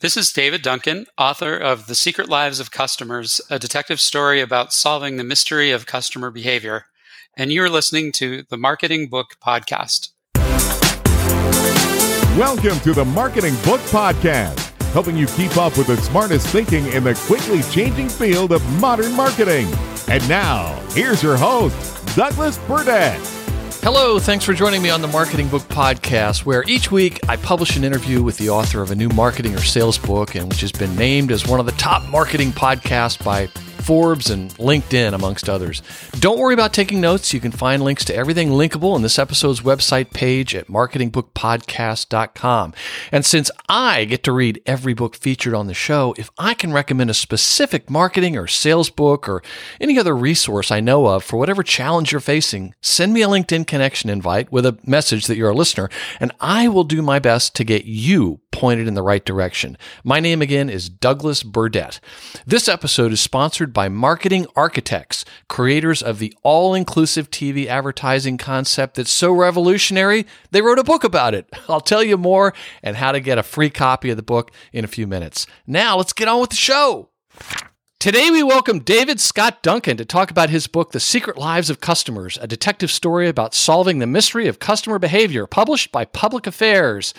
This is David Duncan, author of The Secret Lives of Customers, a detective story about solving the mystery of customer behavior. And you're listening to the Marketing Book Podcast. Welcome to the Marketing Book Podcast, helping you keep up with the smartest thinking in the quickly changing field of modern marketing. And now, here's your host, Douglas Burdett. Hello, thanks for joining me on the Marketing Book Podcast, where each week I publish an interview with the author of a new marketing or sales book, and which has been named as one of the top marketing podcasts by Forbes, and LinkedIn, amongst others. Don't worry about taking notes. You can find links to everything linkable in this episode's website page at marketingbookpodcast.com. And since I get to read every book featured on the show, if I can recommend a specific marketing or sales book or any other resource I know of for whatever challenge you're facing, send me a LinkedIn connection invite with a message that you're a listener, and I will do my best to get you pointed in the right direction. My name again is Douglas Burdett. This episode is sponsored by Marketing Architects, creators of the all inclusive TV advertising concept that's so revolutionary, they wrote a book about it. I'll tell you more and how to get a free copy of the book in a few minutes. Now, let's get on with the show. Today, we welcome David Scott Duncan to talk about his book, The Secret Lives of Customers, a detective story about solving the mystery of customer behavior, published by Public Affairs.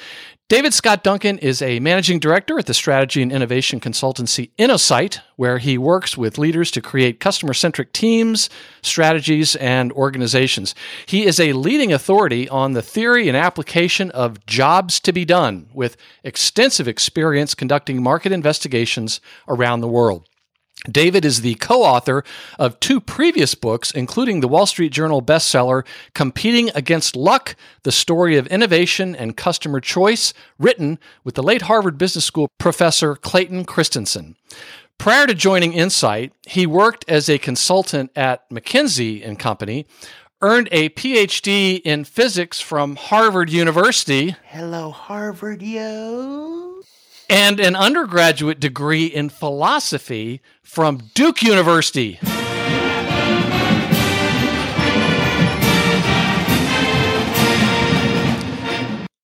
David Scott Duncan is a managing director at the strategy and innovation consultancy Innosight, where he works with leaders to create customer centric teams, strategies, and organizations. He is a leading authority on the theory and application of jobs to be done, with extensive experience conducting market investigations around the world. David is the co author of two previous books, including the Wall Street Journal bestseller, Competing Against Luck The Story of Innovation and Customer Choice, written with the late Harvard Business School professor Clayton Christensen. Prior to joining Innosight, he worked as a consultant at McKinsey and Company, earned a PhD in physics from Harvard University. Hello, Harvard, yo and an undergraduate degree in philosophy from Duke University.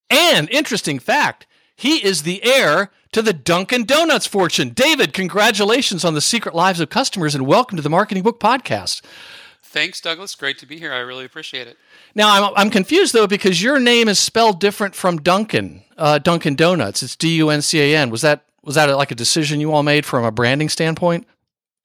And interesting fact, he is the heir to the Dunkin' Donuts fortune. David, congratulations on the secret lives of customers and welcome to the Marketing Book Podcast. Thanks, Douglas. Great to be here. I really appreciate it. Now, I'm, I'm confused though because your name is spelled different from Duncan, uh, Dunkin' Donuts. It's D U N C A N. Was that was that like a decision you all made from a branding standpoint?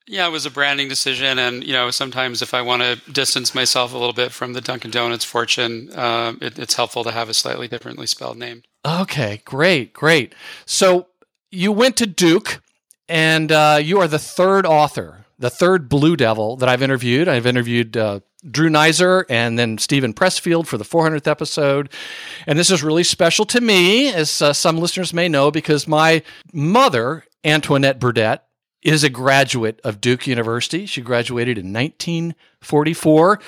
Yeah, it was a branding decision, and you know, sometimes if I want to distance myself a little bit from the Dunkin' Donuts fortune, uh, it, it's helpful to have a slightly differently spelled name. Okay, great, great. So you went to Duke, and uh, you are the third author, the third Blue Devil that I've interviewed. I've interviewed uh, Drew Neiser and then Steven Pressfield for the 400th episode. And this is really special to me, as uh, some listeners may know, because my mother, Antoinette Burdett, is a graduate of Duke University. She graduated in 1944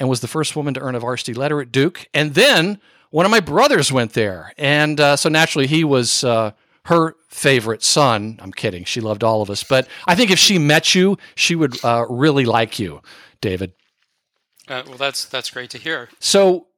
and was the first woman to earn a varsity letter at Duke. And then one of my brothers went there. And uh, so naturally, he was uh, her favorite son. I'm kidding. She loved all of us. But I think if she met you, she would uh, really like you, David. Uh, well, that's that's great to hear. So,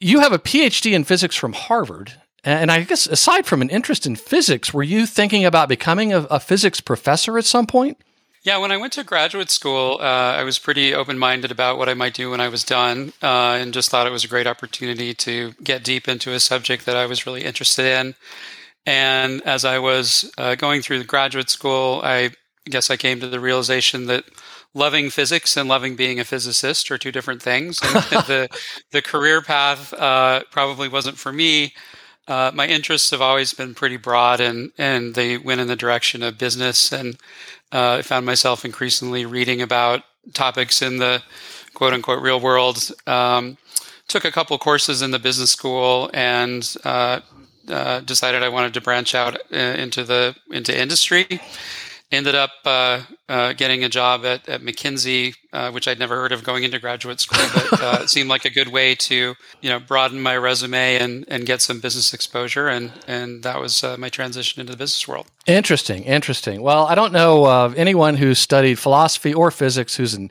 you have a PhD in physics from Harvard, and I guess aside from an interest in physics, were you thinking about becoming a, a physics professor at some point? Yeah, when I went to graduate school, uh, I was pretty open minded about what I might do when I was done, uh, and just thought it was a great opportunity to get deep into a subject that I was really interested in. And as I was uh, going through the graduate school, I guess I came to the realization that loving physics and loving being a physicist are two different things. And the the career path uh, probably wasn't for me. Uh, my interests have always been pretty broad, and and they went in the direction of business. And uh, I found myself increasingly reading about topics in the quote unquote real world. Um, took a couple courses in the business school and uh, uh, decided I wanted to branch out uh, into the into industry ended up uh, uh, getting a job at, at McKinsey, uh, which I'd never heard of going into graduate school, but uh, it seemed like a good way to you know broaden my resume and, and get some business exposure, and and that was uh, my transition into the business world. Interesting, interesting. Well, I don't know of anyone who's studied philosophy or physics who's an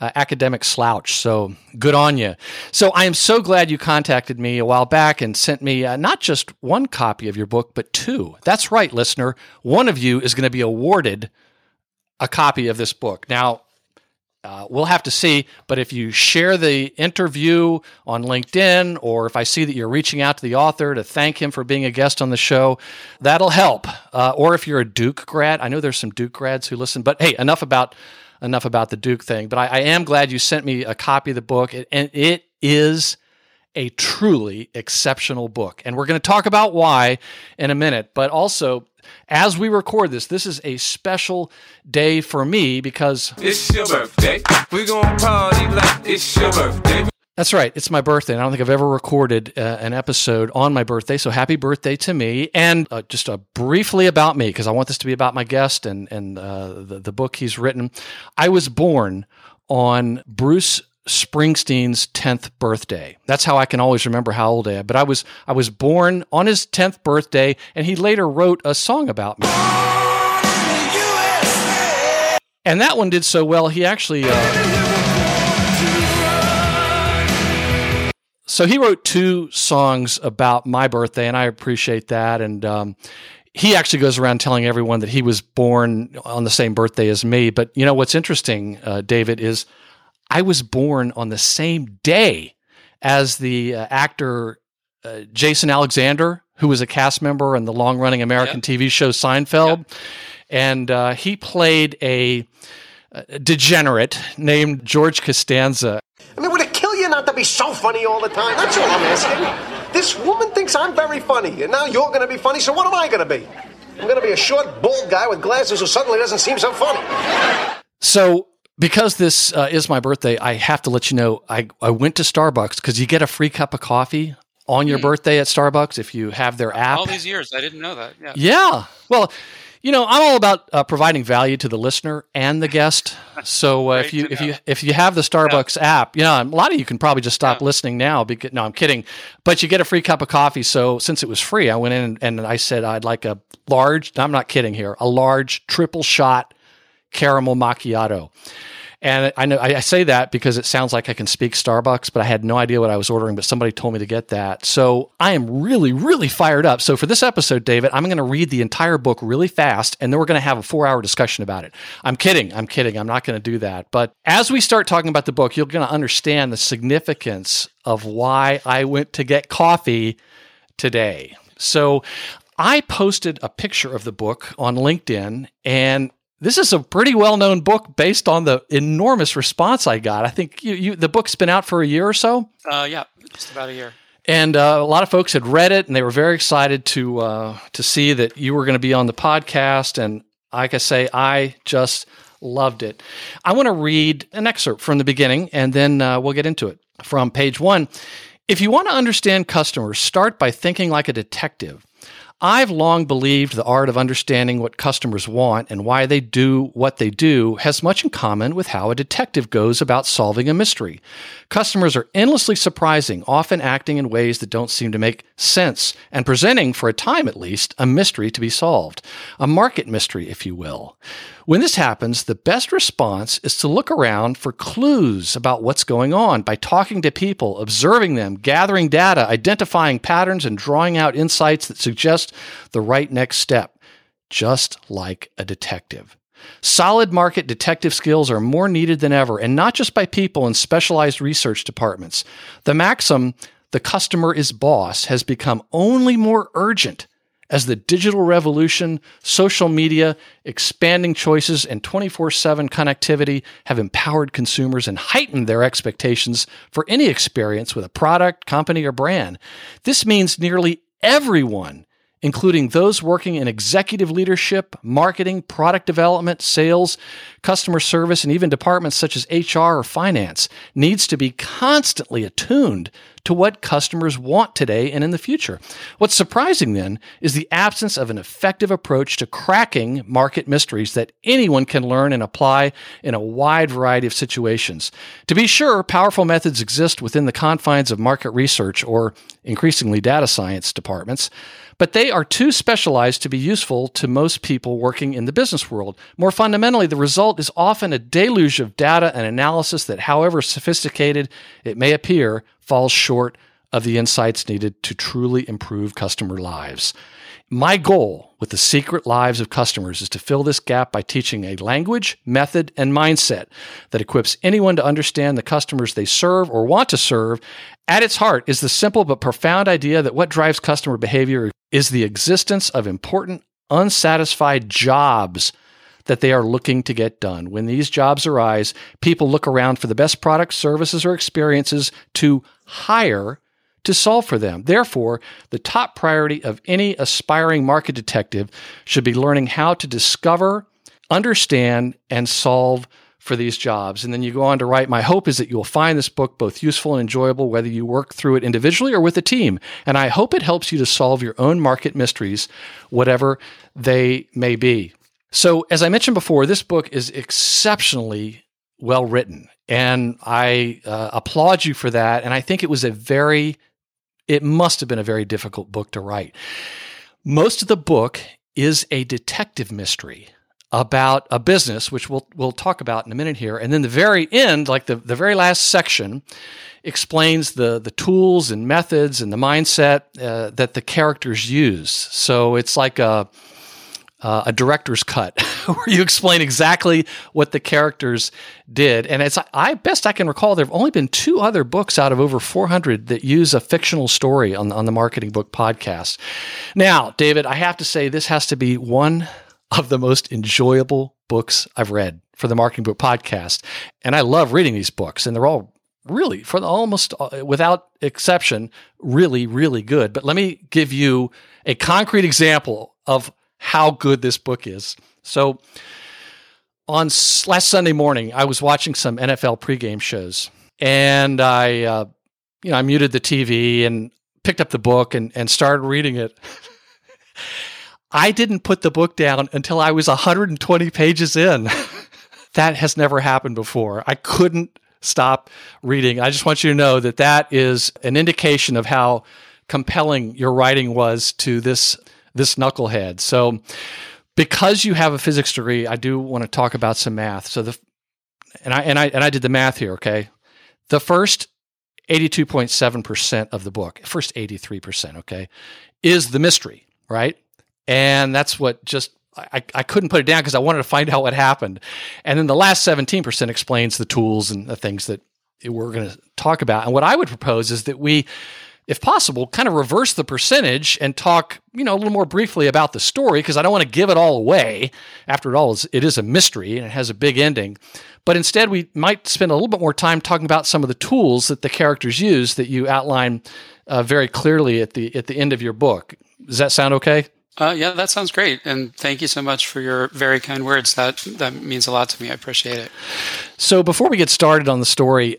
uh, academic slouch. So good on you. So I am so glad you contacted me a while back and sent me uh, not just one copy of your book, but two. That's right, listener. One of you is going to be awarded a copy of this book. Now, uh, we'll have to see, but if you share the interview on LinkedIn, or if I see that you're reaching out to the author to thank him for being a guest on the show, that'll help. Uh, or if you're a Duke grad, I know there's some Duke grads who listen, but hey, enough about enough about the Duke thing. But I, I am glad you sent me a copy of the book, and it is a truly exceptional book. And we're going to talk about why in a minute, but also as we record this, this is a special day for me because it's your birthday. We're going to party like it's your birthday. That's right. It's my birthday. And I don't think I've ever recorded uh, an episode on my birthday. So happy birthday to me. And uh, just uh, briefly about me, because I want this to be about my guest and, and uh, the, the book he's written. I was born on Bruce Springsteen's 10th birthday. That's how I can always remember how old I am. But I was I was born on his 10th birthday and he later wrote a song about me. And that one did so well, he actually uh, So he wrote two songs about my birthday and I appreciate that and um, he actually goes around telling everyone that he was born on the same birthday as me. But you know what's interesting, uh, David, is I was born on the same day as the uh, actor uh, Jason Alexander, who was a cast member in the long running American yep. TV show Seinfeld. Yep. And uh, he played a, a, degenerate named George Costanza. I mean, would it kill you not to be so funny all the time? That's all I'm asking. This woman thinks I'm very funny, and now you're going to be funny, so what am I going to be? I'm going to be a short, bald guy with glasses who suddenly doesn't seem so funny. So because this uh, is my birthday, I have to let you know I, I went to Starbucks because you get a free cup of coffee on your mm. birthday at Starbucks if you have their app. All these years, I didn't know that. Yeah. Yeah. Well, you know, I'm all about uh, providing value to the listener and the guest. So uh, if you if you if you have the Starbucks yeah. app, you know, a lot of you can probably just stop yeah. listening now. Because no, I'm kidding. But you get a free cup of coffee. So since it was free, I went in and, and I said I'd like a large. I'm not kidding here. A large triple shot caramel macchiato. And I know I say that because it sounds like I can speak Starbucks, but I had no idea what I was ordering. But somebody told me to get that, so I am really, really fired up. So for this episode, David, I'm going to read the entire book really fast, and then we're going to have a four-hour discussion about it. I'm kidding. I'm kidding. I'm not going to do that. But as we start talking about the book, you're going to understand the significance of why I went to get coffee today. So I posted a picture of the book on LinkedIn, and this is a pretty well known book based on the enormous response I got. I think you, you, the book's been out for a year or so. Uh, yeah, just about a year. And uh, a lot of folks had read it, and they were very excited to uh, to see that you were going to be on the podcast. And like I say, I just loved it. I want to read an excerpt from the beginning, and then uh, we'll get into it from page one. If you want to understand customers, start by thinking like a detective. I've long believed the art of understanding what customers want and why they do what they do has much in common with how a detective goes about solving a mystery. Customers are endlessly surprising, often acting in ways that don't seem to make sense, and presenting, for a time at least, a mystery to be solved. A market mystery, if you will. When this happens, the best response is to look around for clues about what's going on by talking to people, observing them, gathering data, identifying patterns, and drawing out insights that suggest the right next step, just like a detective. Solid market detective skills are more needed than ever, and not just by people in specialized research departments. The maxim, the customer is boss, has become only more urgent as the digital revolution, social media, expanding choices, and 24 7 connectivity have empowered consumers and heightened their expectations for any experience with a product, company, or brand. This means nearly everyone, including those working in executive leadership, marketing, product development, sales, customer service, and even departments such as HR or finance, needs to be constantly attuned to what customers want today and in the future. What's surprising then is the absence of an effective approach to cracking market mysteries that anyone can learn and apply in a wide variety of situations. To be sure, powerful methods exist within the confines of market research or increasingly data science departments but they are too specialized to be useful to most people working in the business world. More fundamentally, the result is often a deluge of data and analysis that, however sophisticated it may appear, falls short of the insights needed to truly improve customer lives. My goal with the secret lives of customers is to fill this gap by teaching a language, method, and mindset that equips anyone to understand the customers they serve or want to serve. At its heart is the simple but profound idea that what drives customer behavior is the existence of important unsatisfied jobs that they are looking to get done. When these jobs arise, people look around for the best products, services, or experiences to hire to solve for them. Therefore, the top priority of any aspiring market detective should be learning how to discover, understand, and solve for these jobs. And then you go on to write, My hope is that you will find this book both useful and enjoyable, whether you work through it individually or with a team. And I hope it helps you to solve your own market mysteries, whatever they may be. So, as I mentioned before, this book is exceptionally well written. And I uh, applaud you for that. And I think it was a very it must have been a very difficult book to write. Most of the book is a detective mystery about a business, which we'll we'll talk about in a minute here. And then the very end, like the, the very last section, explains the the tools and methods and the mindset uh, that the characters use. So it's like a uh, a director's cut where you explain exactly what the characters did. And it's I best I can recall, there have only been two other books out of over 400 that use a fictional story on on the Marketing Book podcast. Now, David, I have to say this has to be one of the most enjoyable books I've read for the Marketing Book podcast, and I love reading these books, and they're all really for the, almost uh, without exception really really good but let me give you a concrete example of how good this book is. So, on last Sunday morning, I was watching some NFL pregame shows, and I, uh, you know, I muted the TV and picked up the book and, and started reading it. I didn't put the book down until I was 120 pages in. that has never happened before. I couldn't stop reading. I just want you to know that that is an indication of how compelling your writing was to this this knucklehead. So, because you have a physics degree, I do want to talk about some math. So the and I and I and I did the math here. Okay, the first eighty-two point seven percent of the book, first eighty-three percent, okay, is the mystery, right? And that's what just I, I couldn't put it down because I wanted to find out what happened. And then the last 17% explains the tools and the things that we're going to talk about. And what I would propose is that we if possible, kind of reverse the percentage and talk, you know, a little more briefly about the story because I don't want to give it all away. After all, it is a mystery and it has a big ending. But instead, we might spend a little bit more time talking about some of the tools that the characters use that you outline uh, very clearly at the at the end of your book. Does that sound okay? Uh, yeah, that sounds great, and thank you so much for your very kind words. That that means a lot to me. I appreciate it. So, before we get started on the story,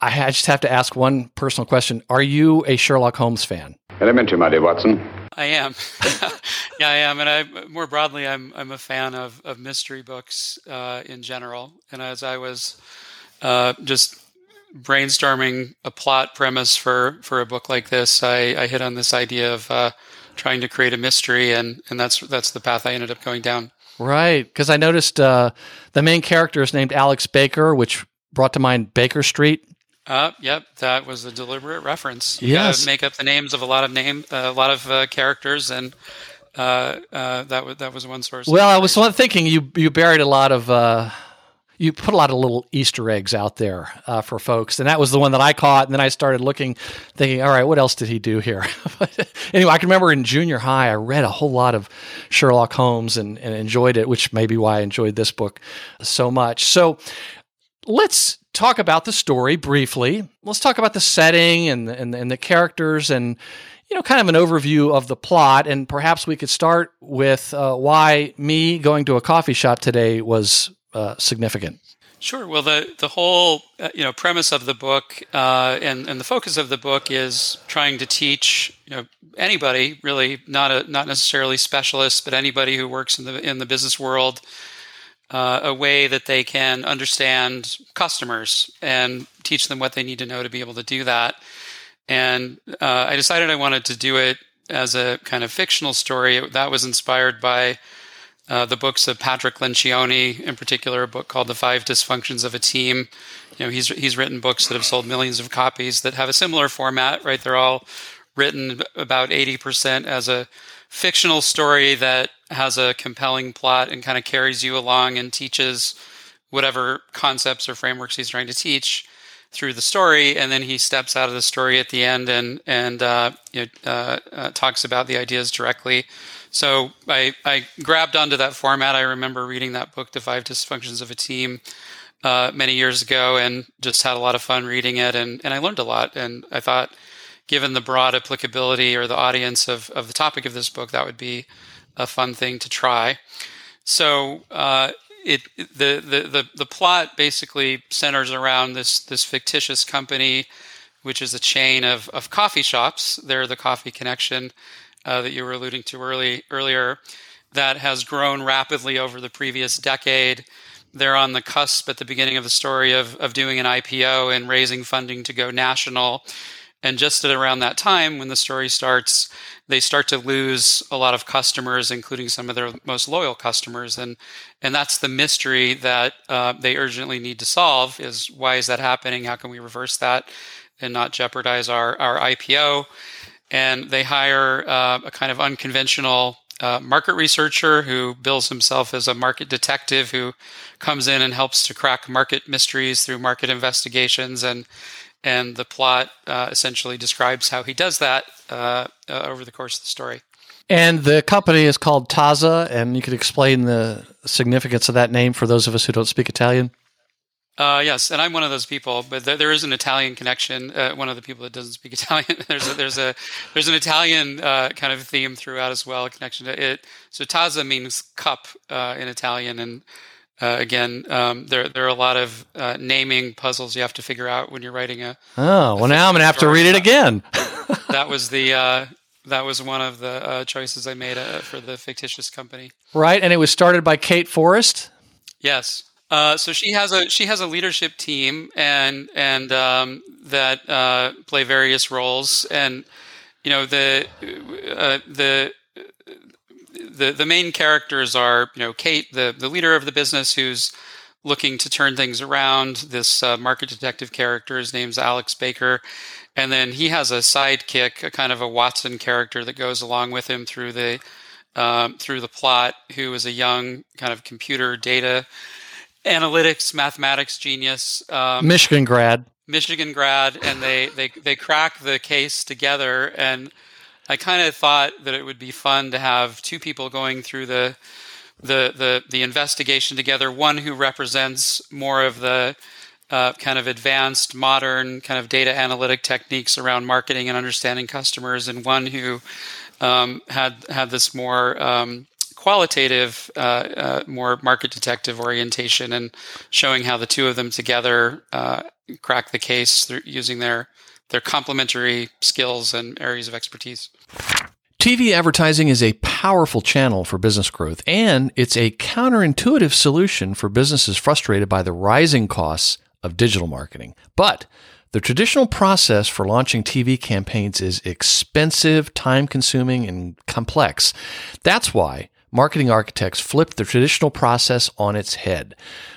I just have to ask one personal question. Are you a Sherlock Holmes fan? Elementary, my dear Watson. I am. yeah, I am. And I more broadly, I'm I'm a fan of, of mystery books uh, in general. And as I was uh, just brainstorming a plot premise for, for a book like this, I, I hit on this idea of uh, trying to create a mystery, and, and that's that's the path I ended up going down. Right, because I noticed uh, the main character is named Alex Baker, which brought to mind Baker Street. Uh, yep, that was a deliberate reference. You yes. make up the names of a lot of name, uh, a lot of uh, characters, and uh, uh, that was that was one source. Well, I was thinking you you buried a lot of uh, you put a lot of little Easter eggs out there for folks, and that was the one that I caught. And then I started looking, thinking, all right, what else did he do here? anyway, I can remember in junior high, I read a whole lot of Sherlock Holmes and, and enjoyed it, which may be why I enjoyed this book so much. So let's talk about the story briefly. Let's talk about the setting and the, and, and the characters and you know kind of an overview of the plot. And perhaps we could start with uh, why me going to a coffee shop today was uh, significant. Sure. Well, the the whole uh, you know premise of the book uh, and and the focus of the book is trying to teach you know anybody really not a not necessarily specialists but anybody who works in the in the business world uh, a way that they can understand customers and teach them what they need to know to be able to do that. And uh, I decided I wanted to do it as a kind of fictional story. That was inspired by uh, the books of Patrick Lencioni, in particular, a book called The Five Dysfunctions of a Team. You know, he's he's written books that have sold millions of copies that have a similar format. Right, they're all written about eighty percent as a fictional story that has a compelling plot and kind of carries you along and teaches whatever concepts or frameworks he's trying to teach through the story, and then he steps out of the story at the end and and uh, you know, uh, uh, talks about the ideas directly. So I I grabbed onto that format. I remember reading that book, The Five Dysfunctions of a Team, uh, many years ago, and just had a lot of fun reading it, and and I learned a lot. And I thought, given the broad applicability or the audience of of the topic of this book, that would be a fun thing to try. So uh, it the, the the the plot basically centers around this this fictitious company, which is a chain of of coffee shops. They're the Coffee Connection uh, that you were alluding to early earlier, that has grown rapidly over the previous decade. They're on the cusp at the beginning of the story of of doing an IPO and raising funding to go national. And just at around that time, when the story starts, they start to lose a lot of customers, including some of their most loyal customers, and and that's the mystery that uh, they urgently need to solve: is why is that happening? How can we reverse that and not jeopardize our our IPO? And they hire uh, a kind of unconventional uh, market researcher who bills himself as a market detective who comes in and helps to crack market mysteries through market investigations and and the plot uh, essentially describes how he does that uh, uh, over the course of the story. And the company is called Tazza, and you could explain the significance of that name for those of us who don't speak Italian. Uh, yes, and I'm one of those people, but there, there is an Italian connection. Uh, one of the people that doesn't speak Italian. there's a, there's a there's an Italian uh, kind of theme throughout as well. A connection to it. So Tazza means cup uh, in Italian, and uh, again, um, there there are a lot of uh, naming puzzles you have to figure out when you're writing a. Oh well, now I'm gonna have to read it again. that was the uh, that was one of the uh, choices I made uh, for the fictitious company. Right, and it was started by Kate Forrest. Yes. Uh, so she has a she has a leadership team and and um, that play various roles and you know the the the the main characters are you know Kate, the the leader of the business, who's looking to turn things around. This uh, market detective character, his name's Alex Baker, and then he has a sidekick, a kind of a Watson character that goes along with him through the um, through the plot, who is a young kind of computer data analytics mathematics genius, um, Michigan grad. Michigan grad, and they they they crack the case together and I kind of thought that it would be fun to have two people going through the the the, the investigation together. One who represents more of the uh, kind of advanced, modern kind of data analytic techniques around marketing and understanding customers, and one who um, had had this more um, qualitative, uh, uh, more market detective orientation, and showing how the two of them together uh, crack the case through using their their complementary skills and areas of expertise. TV advertising is a powerful channel for business growth, and it's a counterintuitive solution for businesses frustrated by the rising costs of digital marketing. But the traditional process for launching TV campaigns is expensive, time consuming, and complex. That's why marketing architects flip the traditional process on its head.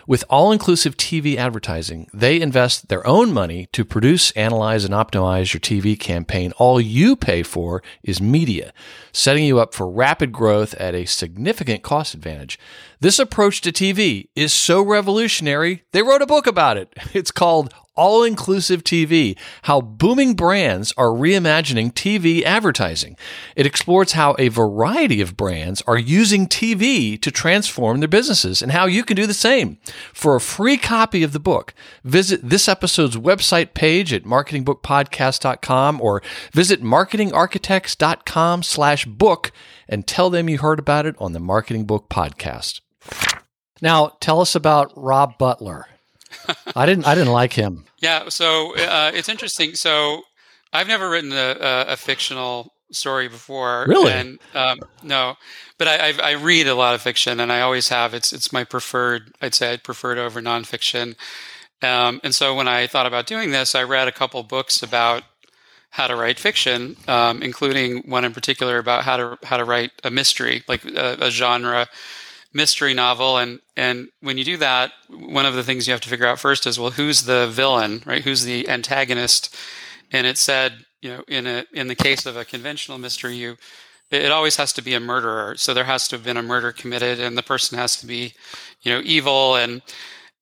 With all inclusive TV advertising, they invest their own money to produce, analyze, and optimize your TV campaign. All you pay for is media, setting you up for rapid growth at a significant cost advantage. This approach to TV is so revolutionary, they wrote a book about it. It's called all inclusive TV, how booming brands are reimagining TV advertising. It explores how a variety of brands are using TV to transform their businesses and how you can do the same. For a free copy of the book, visit this episode's website page at marketingbookpodcast.com or visit marketingarchitects.com slash book and tell them you heard about it on the Marketing Book Podcast. Now, tell us about Rob Butler. I didn't. I didn't like him. Yeah, so uh, it's interesting. So I've never written a, a, a fictional story before. Really? And um, no, but I, I, I read a lot of fiction, and I always have. It's it's my preferred. I'd say I'd prefer it over nonfiction. Um, and so when I thought about doing this, I read a couple books about how to write fiction, um, including one in particular about how to how to write a mystery, like a, a genre mystery novel. And and when you do that, one of the things you have to figure out first is well, who's the villain, right? Who's the antagonist? And it said, you know, in a in the case of a conventional mystery, you it always has to be a murderer. So there has to have been a murder committed, and the person has to be, you know, evil. And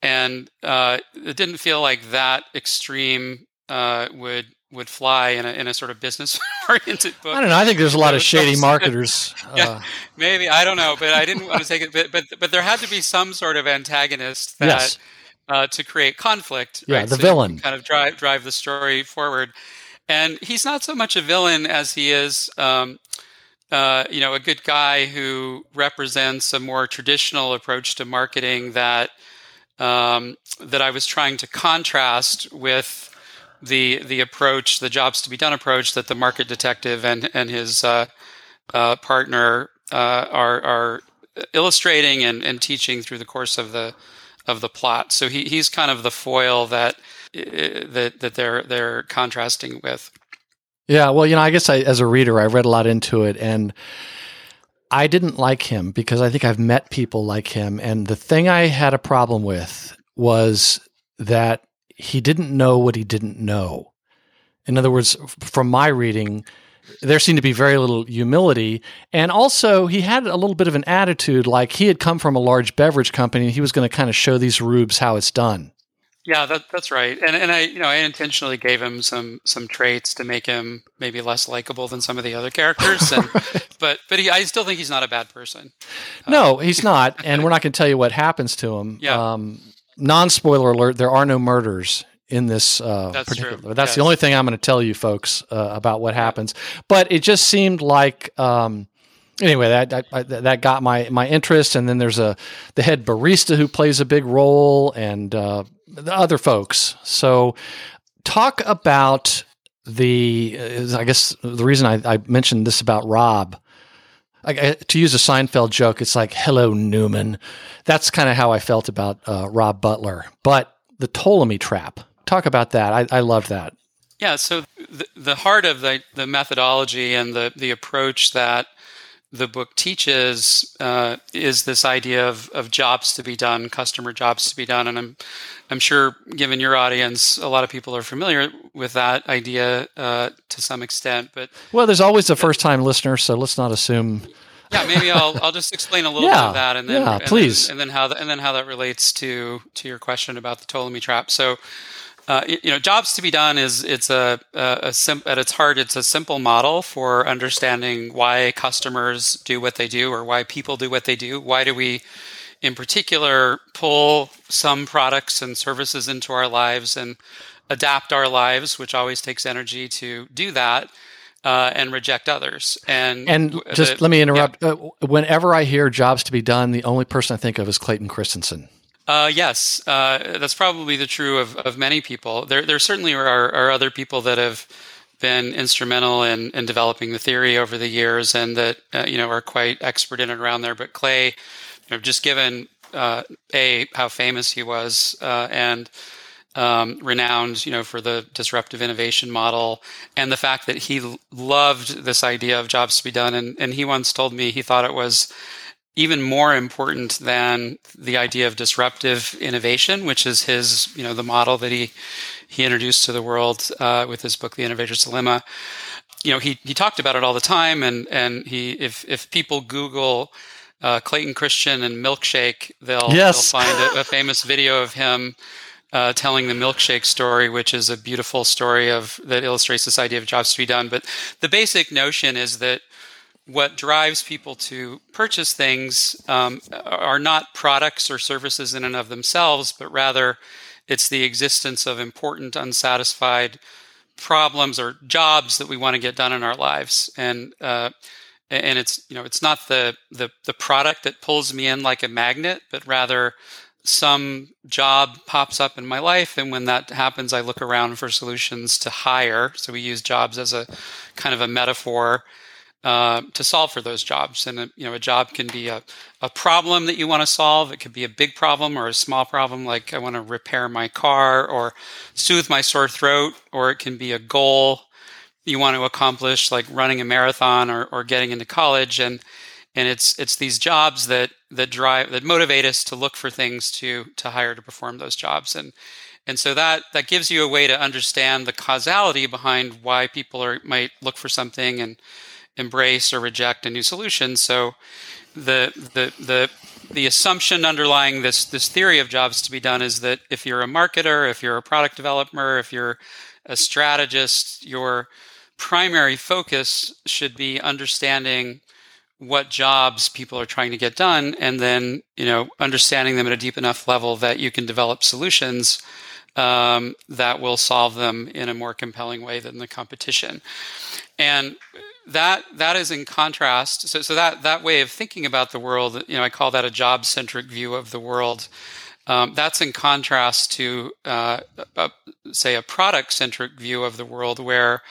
and uh, it didn't feel like that extreme uh, would would fly in a in a sort of business oriented book. I don't know. I think there's a lot of shady marketers. yeah, Uh, maybe I don't know, but I didn't want to take it. But but, but there had to be some sort of antagonist that Yes. uh, to create conflict. Yeah, right? the So villain. kind of drive drive the story forward. And he's not so much a villain as he is, um, uh, you know, a good guy who represents a more traditional approach to marketing that um, that I was trying to contrast with the the approach, the jobs to be done approach that the market detective and and his uh, uh, partner uh, are are illustrating and, and teaching through the course of the of the plot. So he, he's kind of the foil that that that they're they're contrasting with. yeah. Well, you know, I guess I, as a reader, I read a lot into it, and I didn't like him because I think I've met people like him, and the thing I had a problem with was that he didn't know what he didn't know. In other words, from my reading, there seemed to be very little humility. And also, he had a little bit of an attitude like he had come from a large beverage company and he was going to kind of show these rubes how it's done. Yeah, that, that's right. And and I you know I intentionally gave him some some traits to make him maybe less likable than some of the other characters. And but but he, I still think he's not a bad person. No, he's not. And we're not going to tell you what happens to him. Yeah. Um, non spoiler alert, there are no murders in this uh, That's particular. true. That's the only thing I'm going to tell you folks uh, about what happens. But it just seemed like. Um, Anyway, that, that that got my my interest, and then there's a the head barista who plays a big role, and uh, the other folks. So, talk about the. uh, I guess the reason I, I mentioned this about Rob I, I- to use a Seinfeld joke, it's like "Hello, Newman." That's kind of how I felt about uh, Rob Butler. But the Ptolemy trap. Talk about that. I, I loved that. Yeah, so the, the heart of the, the methodology and the, the approach that the book teaches uh, is this idea of, of jobs to be done, customer jobs to be done. And I'm, I'm sure, given your audience, a lot of people are familiar with that idea uh, to some extent. But Well, there's always a first time listener, so let's not assume. yeah, maybe I'll, I'll just explain a little bit Yeah, of that, and then yeah, and then- please. and then how that, and then how that relates to to your question about the Ptolemy trap. So, uh, you know, jobs to be done is it's a, a, a sim- at its heart, it's a simple model for understanding why customers do what they do or why people do what they do. Why do we, in particular, pull some products and services into our lives and adapt our lives, which always takes energy to do that. Uh, and reject others, and And just the- let me yeah. interrupt. Uh, whenever I hear jobs to be done, the only person I think of is Clayton Christensen. Uh, yes, uh, that's probably the true of, of many people. There, there certainly are, are other people that have been instrumental in, in developing the theory over the years, and that uh, you know are quite expert in and around there. But Clay, you know, just given uh, a how famous he was uh, and um, renowned, you know, for the disruptive innovation model, and the fact that he loved this idea of jobs to be done, and, and he once told me he thought it was even more important than the idea of disruptive innovation, which is his, you know, the model that he he introduced to the world uh, with his book, The Innovator's Dilemma. You know, he he talked about it all the time, and and he if if people Google uh, Clayton Christensen and milkshake, they'll Yes. they'll find a, a famous video of him. Uh, telling the milkshake story, which is a beautiful story of that illustrates this idea of jobs to be done. But the basic notion is that what drives people to purchase things um, are not products or services in and of themselves, but rather it's the existence of important unsatisfied problems or jobs that we want to get done in our lives. And uh, and it's you know it's not the, the the product that pulls me in like a magnet, but rather some job pops up in my life, and when that happens, I look around for solutions to hire. So we use jobs as a kind of a metaphor uh, to solve for those jobs. And a, you know, a job can be a, a problem that you want to solve. It could be a big problem or a small problem, like I want to repair my car or soothe my sore throat, or it can be a goal you want to accomplish, like running a marathon or, or getting into college. And and it's it's these jobs that that drive that motivate us to look for things to to hire to perform those jobs and and so that that gives you a way to understand the causality behind why people are might look for something and embrace or reject a new solution. So the the the the assumption underlying this this theory of jobs to be done is that if you're a marketer if you're a product developer if you're a strategist your primary focus should be understanding what jobs people are trying to get done and then you know understanding them at a deep enough level that you can develop solutions um, that will solve them in a more compelling way than the competition. And that that is in contrast so, so that that way of thinking about the world you know i call that a job centric view of the world. Um, that's in contrast to uh, a, say a product centric view of the world where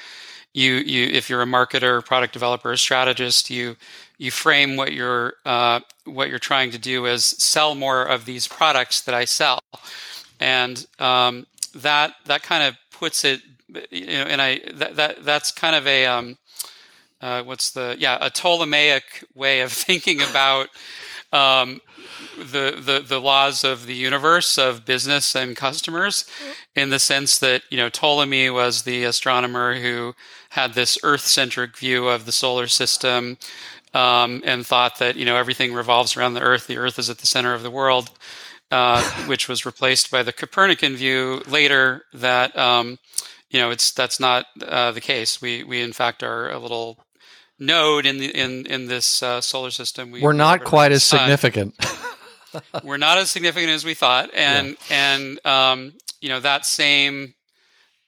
you you if you're a marketer product developer a strategist you you frame what you're uh, what you're trying to do as sell more of these products that I sell, and um, that that kind of puts it, you know, and I that, that that's kind of a um, uh, what's the yeah a Ptolemaic way of thinking about um, the, the the laws of the universe of business and customers, in the sense that you know Ptolemy was the astronomer who had this Earth centric view of the solar system um, and thought that you know everything revolves around the Earth. The Earth is at the center of the world, uh, which was replaced by the Copernican view later. That um, you know it's that's not uh, the case. We we in fact are a little node in the in in this uh, solar system. We, are not quite as significant. we're not as significant as we thought, and yeah. and um, you know that same.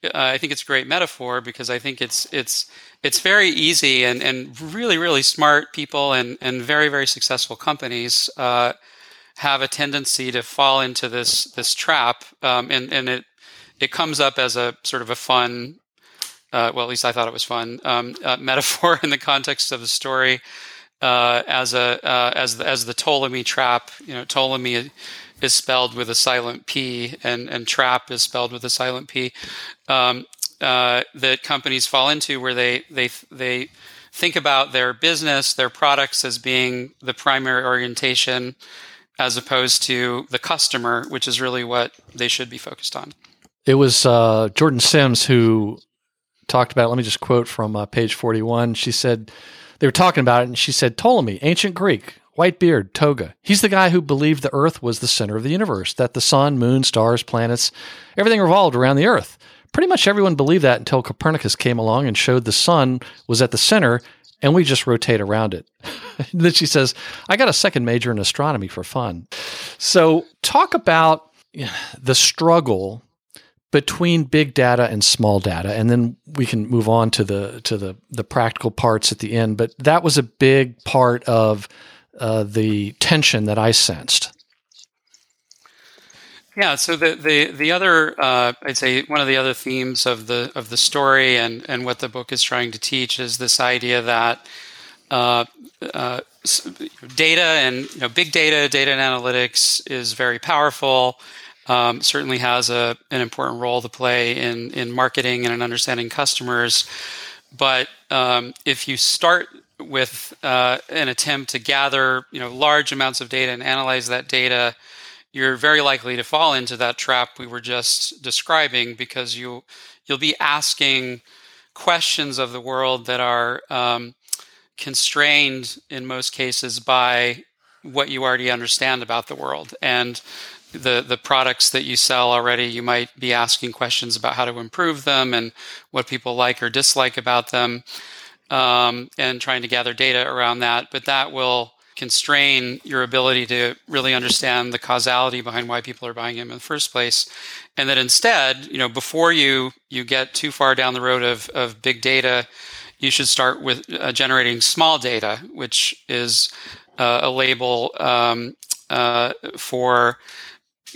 Uh, I think it's a great metaphor because I think it's it's it's very easy and, and really, really smart people and, and very, very successful companies uh, have a tendency to fall into this this trap. Um, and, and it it comes up as a sort of a fun, uh, well, at least I thought it was fun, um, uh, metaphor in the context of the story uh, as a uh, as the, as the Ptolemy trap. You know, Ptolemy is spelled with a silent P, and and trap is spelled with a silent P. Um, uh, that companies fall into, where they they they think about their business, their products as being the primary orientation, as opposed to the customer, which is really what they should be focused on. It was uh, Jordan Sims who talked about. Let me just quote from uh, page forty-one. She said they were talking about it, and she said Ptolemy, ancient Greek, white beard, toga. He's the guy who believed the Earth was the center of the universe, that the sun, moon, stars, planets, everything revolved around the Earth. Pretty much everyone believed that until Copernicus came along and showed the sun was at the center and we just rotate around it. then she says, I got a second major in astronomy for fun. So, talk about the struggle between big data and small data and then we can move on to the to the the practical parts at the end but that was a big part of uh, the tension that i sensed yeah. So the the the other uh, I'd say one of the other themes of the of the story and and what the book is trying to teach is this idea that uh, uh, data and you know, big data, data and analytics is very powerful. Um, certainly has a an important role to play in in marketing and in understanding customers. But um, if you start with uh, an attempt to gather you know large amounts of data and analyze that data you're very likely to fall into that trap we were just describing because you you'll be asking questions of the world that are um, constrained in most cases by what you already understand about the world. And the the products that you sell already you might be asking questions about how to improve them and what people like or dislike about them um, and trying to gather data around that. But that will constrain your ability to really understand the causality behind why people are buying them in the first place. And that instead you know before you you get too far down the road of, of big data you should start with uh, generating small data which is uh, a label um, uh, for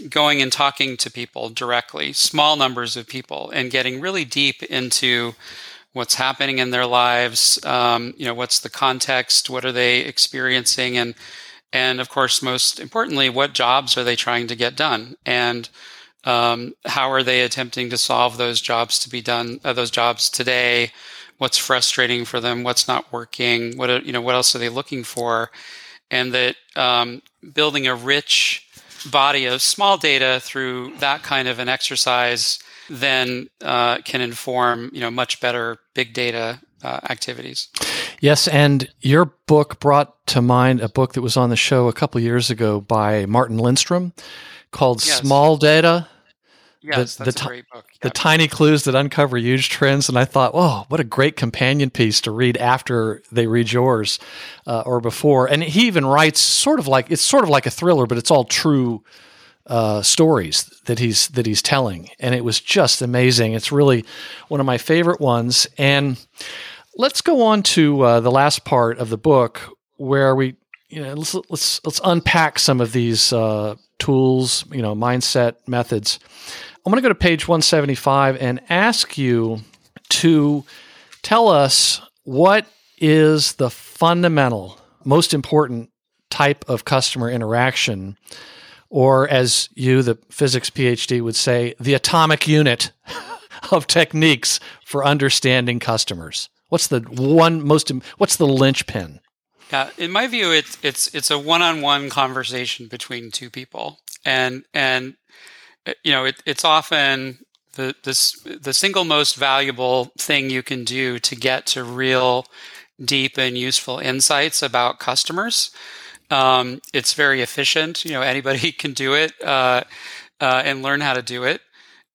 going and talking to people directly, small numbers of people, and getting really deep into what's happening in their lives. Um, you know, what's the context? What are they experiencing? And and of course, most importantly, what jobs are they trying to get done? And um, how are they attempting to solve those jobs to be done? Uh, those jobs today? What's frustrating for them? What's not working? What are, you know? What else are they looking for? And that um, building a rich body of small data through that kind of an exercise then uh, can inform you know much better big data uh, activities. Yes, and your book brought to mind a book that was on the show a couple years ago by Martin Lindstrom called Yes. Small Data. Yes, the that's ti- a great book. The tiny clues that uncover huge trends, and I thought, oh, what a great companion piece to read after they read yours uh, or before. And he even writes sort of like it's sort of like a thriller, but it's all true uh, stories that he's that he's telling, and it was just amazing. It's really one of my favorite ones. And let's go on to uh, the last part of the book where we, you know, let's let's let's unpack some of these uh, tools, you know, mindset methods. I'm going to go to page 175 and ask you to tell us what is the fundamental, most important type of customer interaction, or as you, the physics PhD, would say, the atomic unit of techniques for understanding customers. What's the one most? What's the linchpin? Yeah, in my view, it's it's it's a one-on-one conversation between two people, and and uh, you know it, it's often the this the single most valuable thing you can do to get to real deep and useful insights about customers. Um, it's very efficient. You know, anybody can do it uh, uh, and learn how to do it.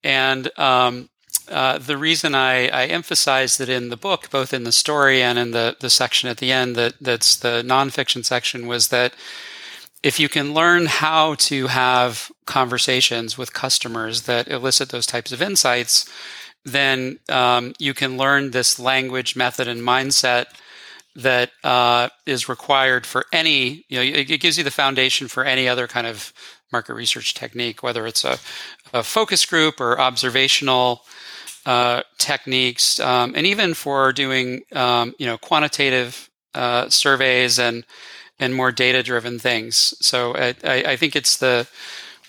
And um, uh, the reason I, I emphasized it in the book, both in the story and in the, the section at the end that that's the nonfiction section, was that if you can learn how to have conversations with customers that elicit those types of insights, then um, you can learn this language, method, and mindset that uh, is required for any. You know, it, gives you the foundation for any other kind of market research technique, whether it's a, a focus group or observational uh, techniques, um, and even for doing um, you know quantitative uh, surveys and and more data driven things. So I, I think it's the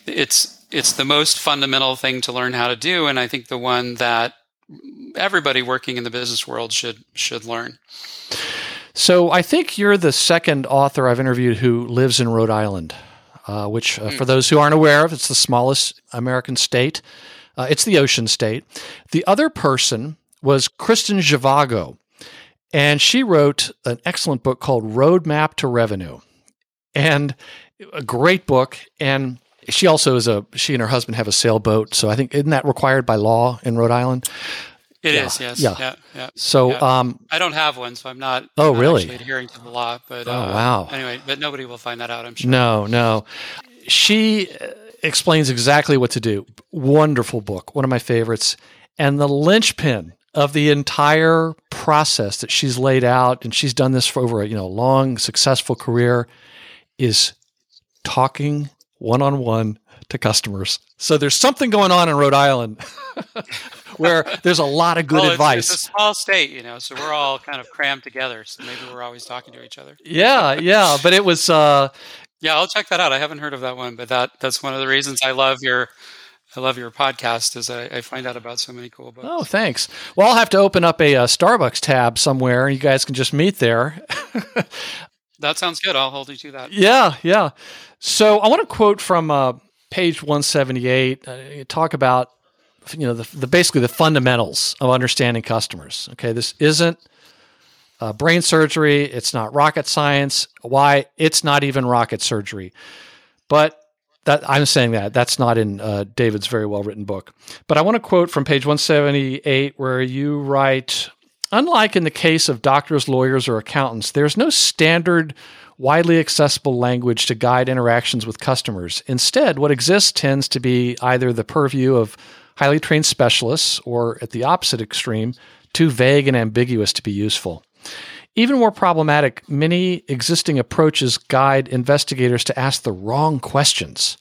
it's it's the most fundamental thing to learn how to do, and I think the one that everybody working in the business world should should learn. So I think you're the second author I've interviewed who lives in Rhode Island, uh, which, uh, for those who aren't aware of, it's the smallest American state. Uh, it's the ocean state. The other person was Kristin Zhivago, and she wrote an excellent book called Roadmap to Revenue, and a great book. And she also is a she and her husband have a sailboat, so I think isn't that required by law in Rhode Island? It Yeah, is, yes, yeah. yeah, yeah. So Yeah. um, I don't have one, so I'm not. Oh, I'm not really? actually adhering to the law, but Oh, uh, wow. Anyway, but nobody will find that out. I'm sure. No, no. She uh, explains exactly what to do. Wonderful book, one of my favorites. And the linchpin of the entire process that she's laid out, and she's done this for over a you know long, successful career, is talking one on one to customers. So there's something going on in Rhode Island where there's a lot of good Well, advice. It's, a small state, you know, so we're all kind of crammed together. So maybe we're always talking to each other. yeah, yeah. But it was uh, Yeah, I'll check that out. I haven't heard of that one, but that that's one of the reasons I love your I love your podcast is I, I find out about so many cool books. Oh, thanks. Well, I'll have to open up a, uh Starbucks tab somewhere, and you guys can just meet there. That sounds good. I'll hold you to that. yeah, yeah. So I want to quote from uh, page 178. Uh, talk about you know the, the basically the fundamentals of understanding customers. Okay, this isn't uh, brain surgery. It's not rocket science. Why? It's not even rocket surgery. But that I'm saying that that's not in uh, David's very well written book. But I want to quote from page 178 where you write. Unlike in the case of doctors, lawyers, or accountants, there's no standard, widely accessible language to guide interactions with customers. Instead, what exists tends to be either the purview of highly trained specialists or, at the opposite extreme, too vague and ambiguous to be useful. Even more problematic, many existing approaches guide investigators to ask the wrong questions.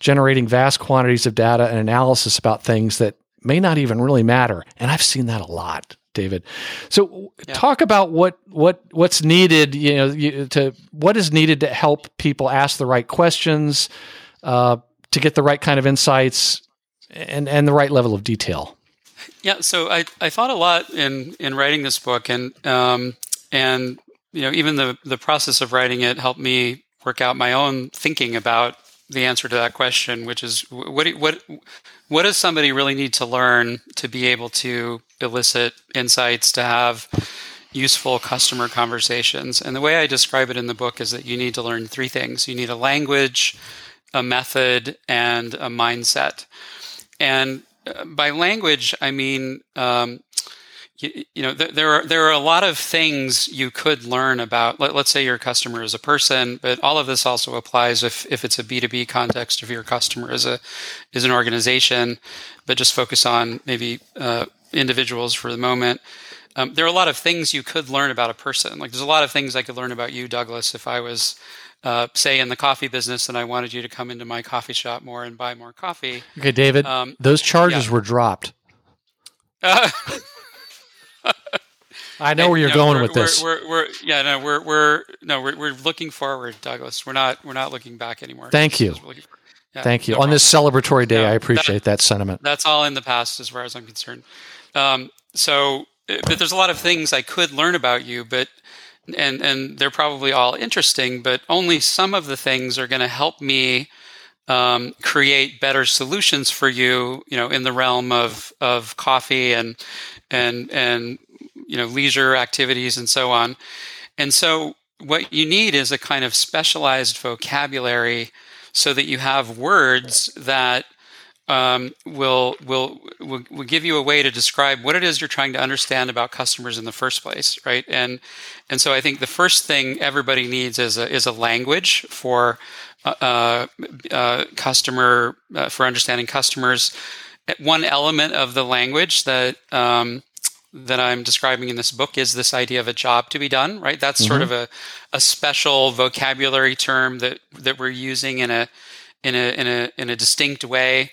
generating vast quantities of data and analysis about things that may not even really matter. And I've seen that a lot. David. So yeah. talk about what what what's needed, you know, you, to what is needed to help people ask the right questions, uh, to get the right kind of insights and and the right level of detail. Yeah, so I, I thought a lot in in writing this book and um, and you know even the the process of writing it helped me work out my own thinking about the answer to that question, which is what what what does somebody really need to learn to be able to elicit insights to have useful customer conversations? And the way I describe it in the book is that you need to learn three things: you need a language, a method, and a mindset. And uh, by language, I mean um, you, you know, th- there are there are a lot of things you could learn about. Let, us say your customer is a person, but all of this also applies if if it's a B two B context. If your customer is a is an organization, but just focus on maybe uh, individuals for the moment. Um, there are a lot of things you could learn about a person. Like there's a lot of things I could learn about you, Douglas, if I was uh, say in the coffee business and I wanted you to come into my coffee shop more and buy more coffee. Okay, David, um, those charges yeah. were dropped. Uh, I know where you're going we're, with this. We're, we're, yeah, no, we're we're no, we're, we're looking forward, Douglas. We're not we're not looking back anymore. Thank you. Yeah, Thank you. No On problem. this celebratory day, I appreciate that, that, sentiment. That's all in the past, as far as I'm concerned. Um, so, uh, but there's a lot of things I could learn about you, but and and they're probably all interesting, but only some of the things are going to help me um, create better solutions for you. You know, in the realm of of coffee and and and you know leisure activities and so on. And so what you need is a kind of specialized vocabulary so that you have words that um, will, will, will will give you a way to describe what it is you're trying to understand about customers in the first place, right? And and so I think the first thing everybody needs is a is a language for uh, uh, uh customer uh, for understanding customers. One element of the language that um, that I'm describing in this book is this idea of a job to be done, right? That's mm-hmm. sort of a, a special vocabulary term that, that we're using in a, in a, in a, in a distinct way.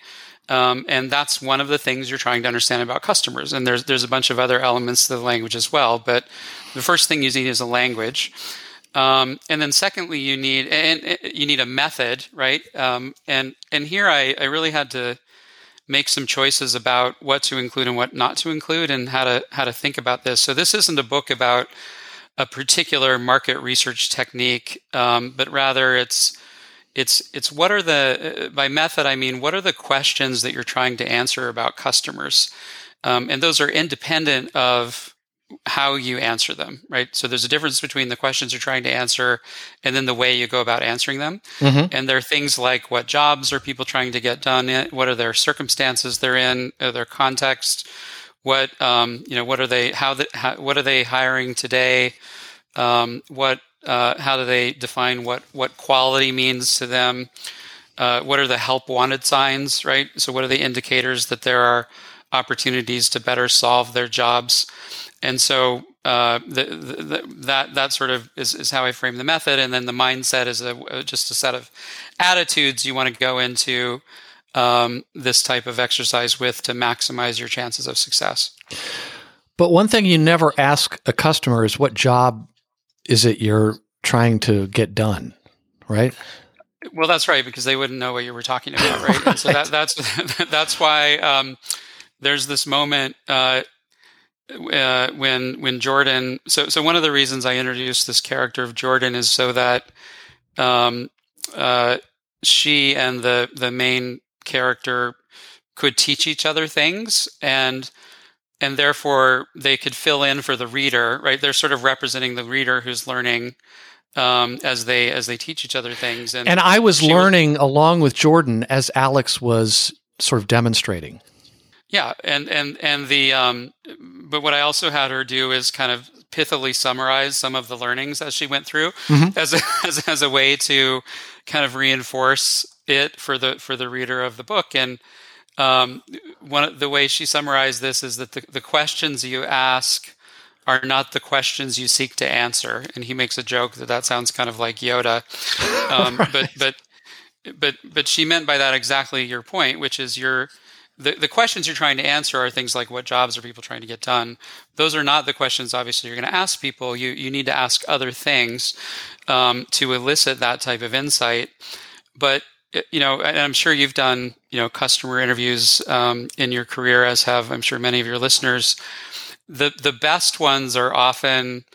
Um, and that's one of the things you're trying to understand about customers. And there's, there's a bunch of other elements to the language as well. But the first thing you need is a language. Um, and then secondly, you need, and, and, you need a method, right? Um, and, and here I, I really had to, make some choices about what to include and what not to include and how to how to think about this. So this isn't a book about a particular market research technique, um, but rather it's it's it's what are the by method I mean what are the questions that you're trying to answer about customers, um, and those are independent of how you answer them, right? So there's a difference between the questions you're trying to answer and then the way you go about answering them. Mm-hmm. And there are things like what jobs are people trying to get done? What are their circumstances they're in? Their context? What um, you know? What are they? How, the, how What are they hiring today? Um, what? Uh, how do they define what what quality means to them? Uh, what are the help wanted signs? Right. So what are the indicators that there are opportunities to better solve their jobs? And so uh, the, the, that that sort of is, is how I frame the method, and then the mindset is a, just a set of attitudes you want to go into um, this type of exercise with to maximize your chances of success. But one thing you never ask a customer is what job is it you're trying to get done, right? Well, that's right because they wouldn't know what you were talking about, right? right. so that, that's that's why um, there's this moment. Uh, uh, when when Jordan. So so one of the reasons I introduced this character of Jordan is so that um, uh, she and the the main character could teach each other things and and therefore they could fill in for the reader right they're sort of representing the reader who's learning um, as they as they teach each other things and, and i was learning was, along with jordan as alex was sort of demonstrating yeah, and and and the um, but what I also had her do is kind of pithily summarize some of the learnings as she went through, mm-hmm. as, a, as as a way to kind of reinforce it for the for the reader of the book. And um, one the way she summarized this is that the, the questions you ask are not the questions you seek to answer. And he makes a joke that that sounds kind of like Yoda, um, right. but but but but she meant by that exactly your point, which is your the, the questions you're trying to answer are things like what jobs are people trying to get done. Those are not the questions obviously you're going to ask people. You you need to ask other things um, to elicit that type of insight. But you know, and I'm sure you've done you know customer interviews um, in your career, as have I'm sure many of your listeners. The the best ones are often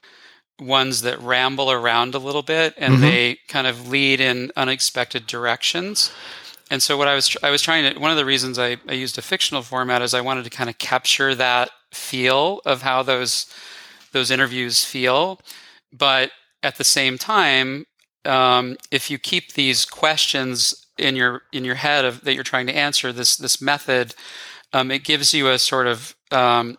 ones that ramble around a little bit and mm-hmm. they kind of lead in unexpected directions. And so what I was I was trying to one of the reasons I, I used a fictional format is I wanted to kind of capture that feel of how those those interviews feel, but at the same time, um, if you keep these questions in your in your head of that you're trying to answer this this method, um, it gives you a sort of um,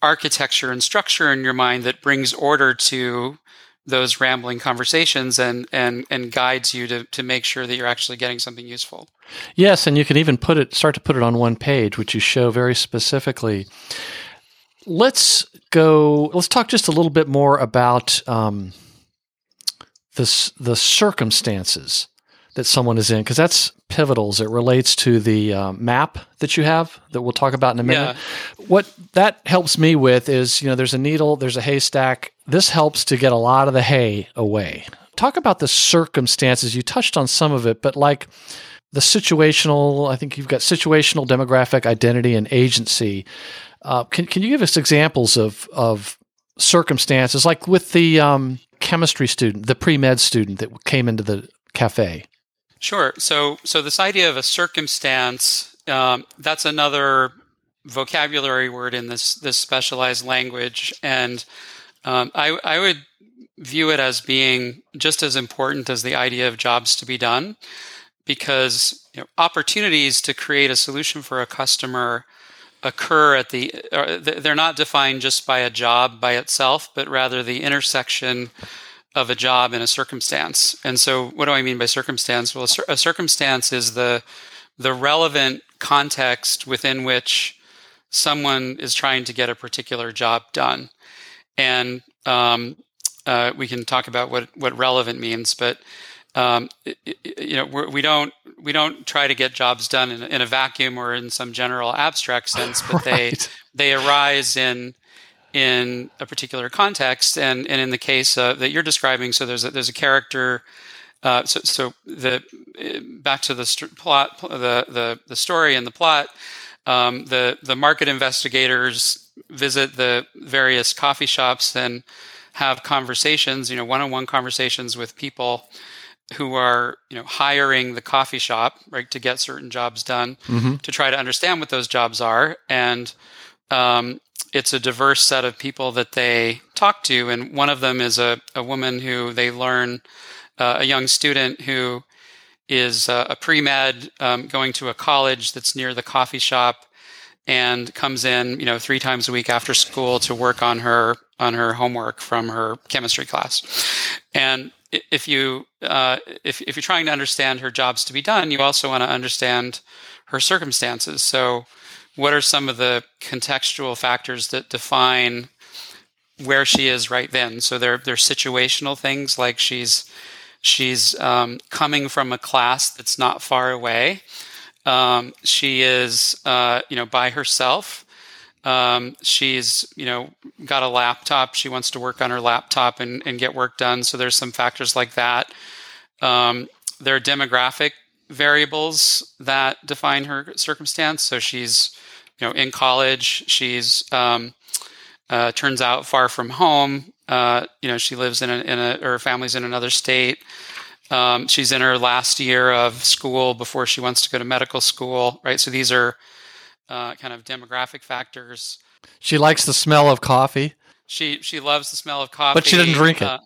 architecture and structure in your mind that brings order to those rambling conversations and and and guides you to to make sure that you're actually getting something useful. Yes, and you can even put it start to put it on one page, which you show very specifically. Let's go. Let's talk just a little bit more about um, this the circumstances that someone is in because that's pivotal it relates to the uh, map that you have that we'll talk about in a minute. Yeah. What that helps me with is, you know, there's a needle, there's a haystack. This helps to get a lot of the hay away. Talk about the circumstances. You touched on some of it, but like the situational, I think you've got situational, demographic, identity, and agency. Uh, can can you give us examples of of circumstances like with the um, chemistry student, the pre med student that came into the cafe? Sure. So, so this idea of a circumstance, um, that's another vocabulary word in this this specialized language, and um, I, I would view it as being just as important as the idea of jobs to be done, because you know, opportunities to create a solution for a customer occur at the they're not defined just by a job by itself, but rather the intersection of a job in a circumstance. And so, what do I mean by circumstance? Well, a circumstance is the the relevant context within which someone is trying to get a particular job done. And um, uh, we can talk about what what relevant means, but um, you know we're, we don't, we don't try to get jobs done in, in, a vacuum or in some general abstract sense, but right. they they arise in in a particular context. And, and in the case uh, that you're describing, so there's a, there's a character. Uh, so, so the back to the st- plot, the, the the story and the plot. Um, the the market investigators visit the various coffee shops and have conversations, you know, one-on-one conversations with people who are, you know, hiring the coffee shop, right, to get certain jobs done, mm-hmm. to try to understand what those jobs are, and um, it's a diverse set of people that they talk to. And one of them is a, a woman who they learn, uh, a young student who is uh, a pre med um, going to a college that's near the coffee shop and comes in, you know, three times a week after school to work on her on her homework from her chemistry class. And if you uh, if if you're trying to understand her jobs to be done, you also want to understand her circumstances. So what are some of the contextual factors that define where she is right then? So they're they're situational things like she's she's um, coming from a class that's not far away. Um, she is uh, you know by herself. Um, she's you know got a laptop. She wants to work on her laptop and, and get work done. So there's some factors like that. Um, there are demographic variables that define her circumstance. So she's, you know, in college. She's um, uh, turns out far from home. Uh, you know, she lives in a, in a her family's in another state. Um, she's in her last year of school before she wants to go to medical school. Right. So these are uh, kind of demographic factors. She likes the smell of coffee. She she loves the smell of coffee, but she doesn't drink it.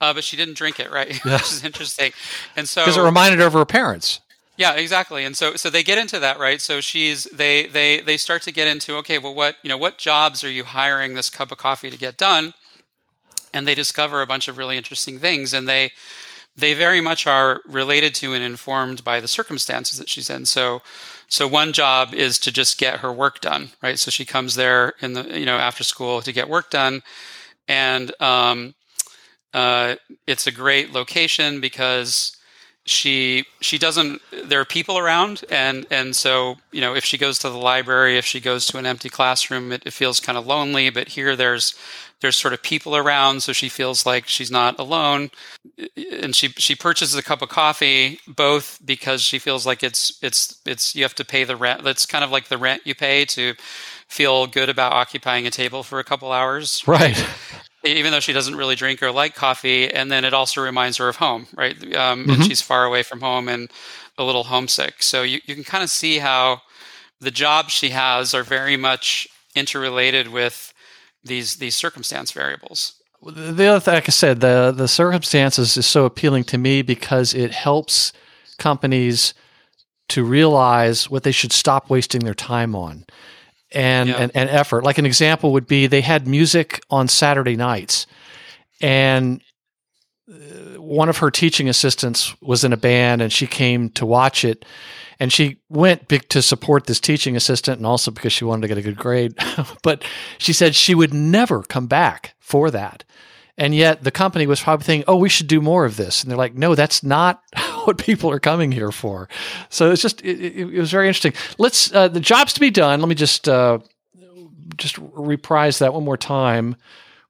Uh, but she didn't drink it, right? Yeah. Which is interesting. And so because it reminded her of her parents. Yeah, exactly. And so so they get into that, right? So she's they they they start to get into okay, well, what you know, what jobs are you hiring this cup of coffee to get done? And they discover a bunch of really interesting things, and they they very much are related to and informed by the circumstances that she's in. So so one job is to just get her work done, right? So she comes there in the you know after school to get work done, and um, uh, it's a great location because she she doesn't there are people around and and so you know if she goes to the library if she goes to an empty classroom it, it feels kind of lonely but here there's there's sort of people around so she feels like she's not alone and she she purchases a cup of coffee both because she feels like it's it's it's you have to pay the rent that's kind of like the rent you pay to feel good about occupying a table for a couple hours Right. Even though she doesn't really drink or like coffee. And then it also reminds her of home, right? Um, And she's far away from home and a little homesick. So you, you can kind of see how the jobs she has are very much interrelated with these these circumstance variables. The other thing, like I said, the the circumstances is so appealing to me because it helps companies to realize what they should stop wasting their time on and, Yeah. and, and effort. Like an example would be they had music on Saturday nights, and uh, one of her teaching assistants was in a band, and she came to watch it. And she went big to support this teaching assistant, and also because she wanted to get a good grade. but she said she would never come back for that. And yet the company was probably thinking, oh, we should do more of this. And they're like, no, that's not what people are coming here for. So it's just, it, it, it was very interesting. Let's, uh, the jobs to be done. Let me just, uh, just reprise that one more time.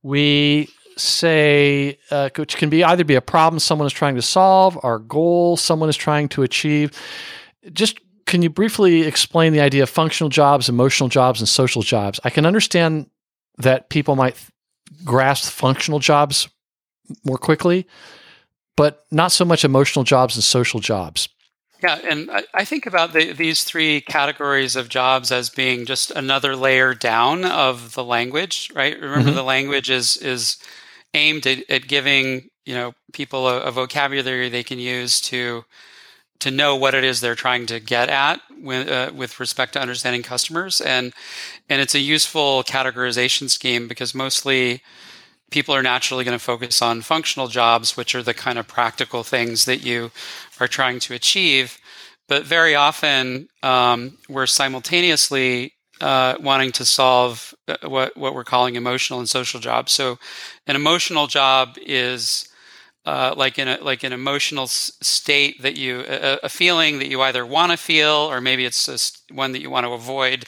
We say, uh, which can be either be a problem someone is trying to solve, our goal someone is trying to achieve. Just can you briefly explain the idea of functional jobs, emotional jobs, and social jobs? I can understand that people might grasp functional jobs more quickly, but not so much emotional jobs and social jobs. Yeah, and I, I think about the, these three categories of jobs as being just another layer down of the language, right? Remember, the language is is aimed at, at giving you know people a, a vocabulary they can use to to know what it is they're trying to get at with, uh, with respect to understanding customers and and it's a useful categorization scheme because mostly people are naturally going to focus on functional jobs which are the kind of practical things that you are trying to achieve. But very often um, we're simultaneously uh, wanting to solve uh, what what we're calling emotional and social jobs. So an emotional job is uh, like in a like an emotional state that you a, a feeling that you either want to feel or maybe it's just one that you want to avoid.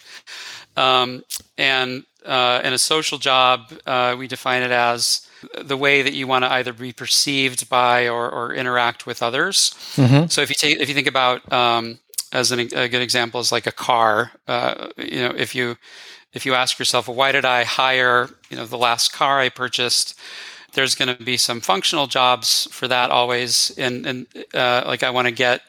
Um, and uh, in a social job uh, we define it as the way that you want to either be perceived by or, or interact with others. So if you take if you think about um, as an, a good example is like a car uh, you know if you if you ask yourself well why did i hire you know the last car i purchased? There's going to be some functional jobs for that always. And and uh, like i want to get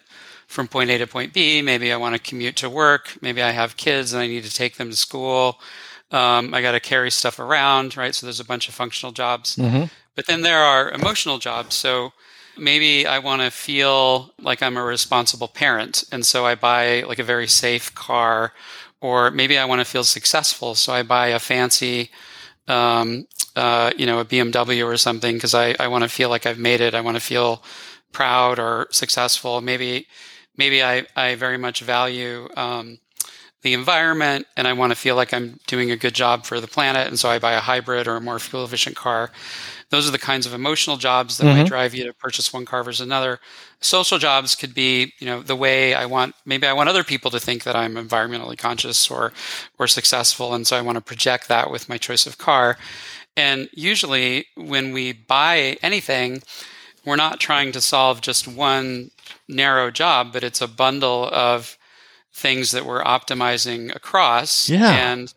from point a to point b. Maybe i want to commute to work. Maybe i have kids and i need to take them to school um, i got to carry stuff around right? So there's a bunch of functional jobs. But then there are emotional jobs. So maybe i want to feel like i'm a responsible parent. And so i buy like a very safe car. Or maybe i want to feel successful. So i buy a fancy um, uh, you know, a BMW or something because I, I want to feel like I've made it. I want to feel proud or successful. Maybe, maybe I, I very much value um, the environment and I want to feel like I'm doing a good job for the planet. And so I buy a hybrid or a more fuel efficient car. Those are the kinds of emotional jobs that might mm-hmm. drive you to purchase one car versus another. Social jobs could be, you know, the way I want. Maybe I want other people to think that I'm environmentally conscious or or successful, and so I want to project that with my choice of car. And usually, when we buy anything, we're not trying to solve just one narrow job, but it's a bundle of things that we're optimizing across. Yeah. And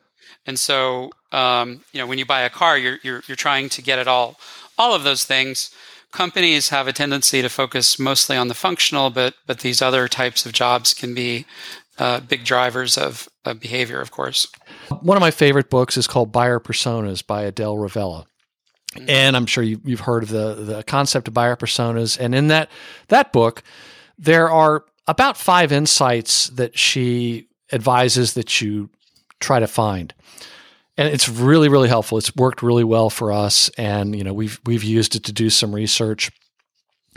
and so um, you know, when you buy a car, you're you're you're trying to get it all all of those things. Companies have a tendency to focus mostly on the functional, but but these other types of jobs can be uh, big drivers of, of behavior, of course. One of my favorite books is called Buyer Personas by Adele Revella. And I'm sure you, you've heard of the, the concept of buyer personas. And in that, that book, there are about five insights that she advises that you try to find. And it's really, really helpful. It's worked really well for us. And, you know, we've, we've used it to do some research.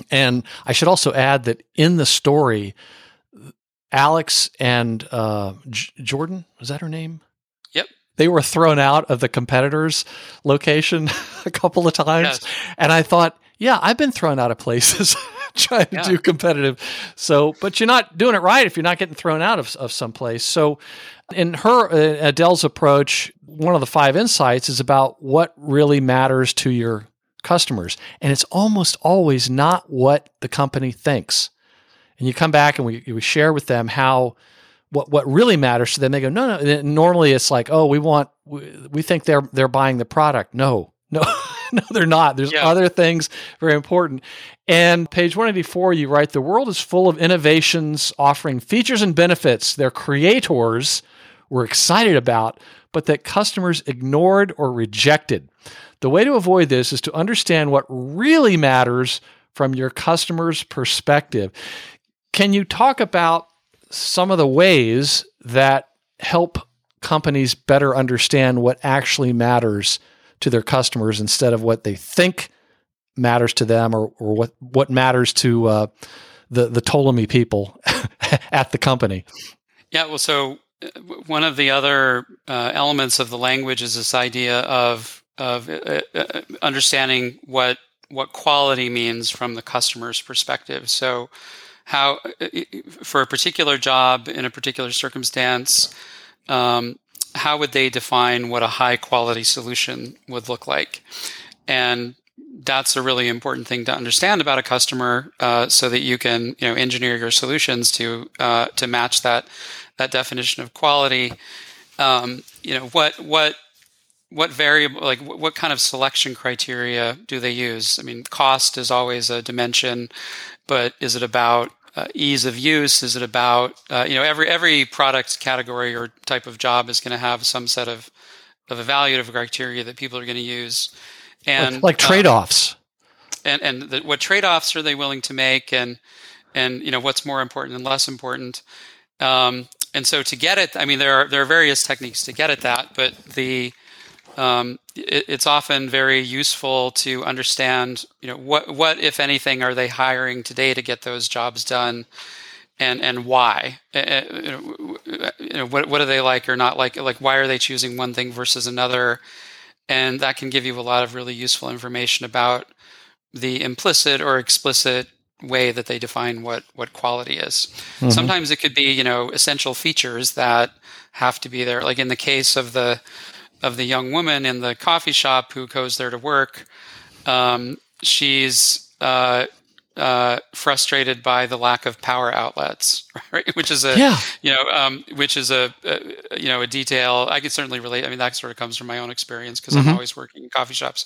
And I should also add that in the story, Alex and uh, J- Jordan, was that her name? Yep. They were thrown out of the competitor's location a couple of times. Yes. And I thought, yeah, I've been thrown out of places trying to Yeah. do competitive. So, but you're not doing it right if you're not getting thrown out of, of some place. So, in her uh, Adele's approach, one of the five insights is about what really matters to your customers, and it's almost always not what the company thinks. And you come back and we we share with them how what what really matters to them. They go, no, no. Normally it's like, oh, we want we, we think they're they're buying the product. No, no, no, they're not. There's Yeah. other things very important. And page 184, you write, the world is full of innovations offering features and benefits their creators were excited about, but that customers ignored or rejected. The way to avoid this is to understand what really matters from your customer's perspective. Can you talk about some of the ways that help companies better understand what actually matters to their customers instead of what they think matters to them or, or what, what matters to uh, the, the Ptolemy people at the company? Yeah, well, so uh, one of the other uh, elements of the language is this idea of of uh, uh, understanding what what quality means from the customer's perspective. So, how uh, for a particular job in a particular circumstance, um, how would they define what a high quality solution would look like? And that's a really important thing to understand about a customer, uh, so that you can you know engineer your solutions to uh, to match that that definition of quality. Um, you know what what what variable like what kind of selection criteria do they use? I mean, cost is always a dimension, but is it about uh, ease of use? Is it about uh, you know every every product category or type of job is going to have some set of of evaluative criteria that people are going to use, and like um, trade offs. and and the, what trade offs are they willing to make, and and you know what's more important and less important. Um, and so to get it, I mean, there are there are various techniques to get at that, but the um, it, it's often very useful to understand, you know, what what if anything are they hiring today to get those jobs done, and and why? Uh, you know, you know, what what do they like or not like? Like why are they choosing one thing versus another? And that can give you a lot of really useful information about the implicit or explicit way that they define what what quality is. Sometimes it could be you know essential features that have to be there. Like in the case of the of the young woman in the coffee shop who goes there to work, um, she's uh, uh, frustrated by the lack of power outlets, right? Which is a Yeah. you know um, which is a, a you know a detail I could certainly relate. I mean that sort of comes from my own experience because I'm always working in coffee shops.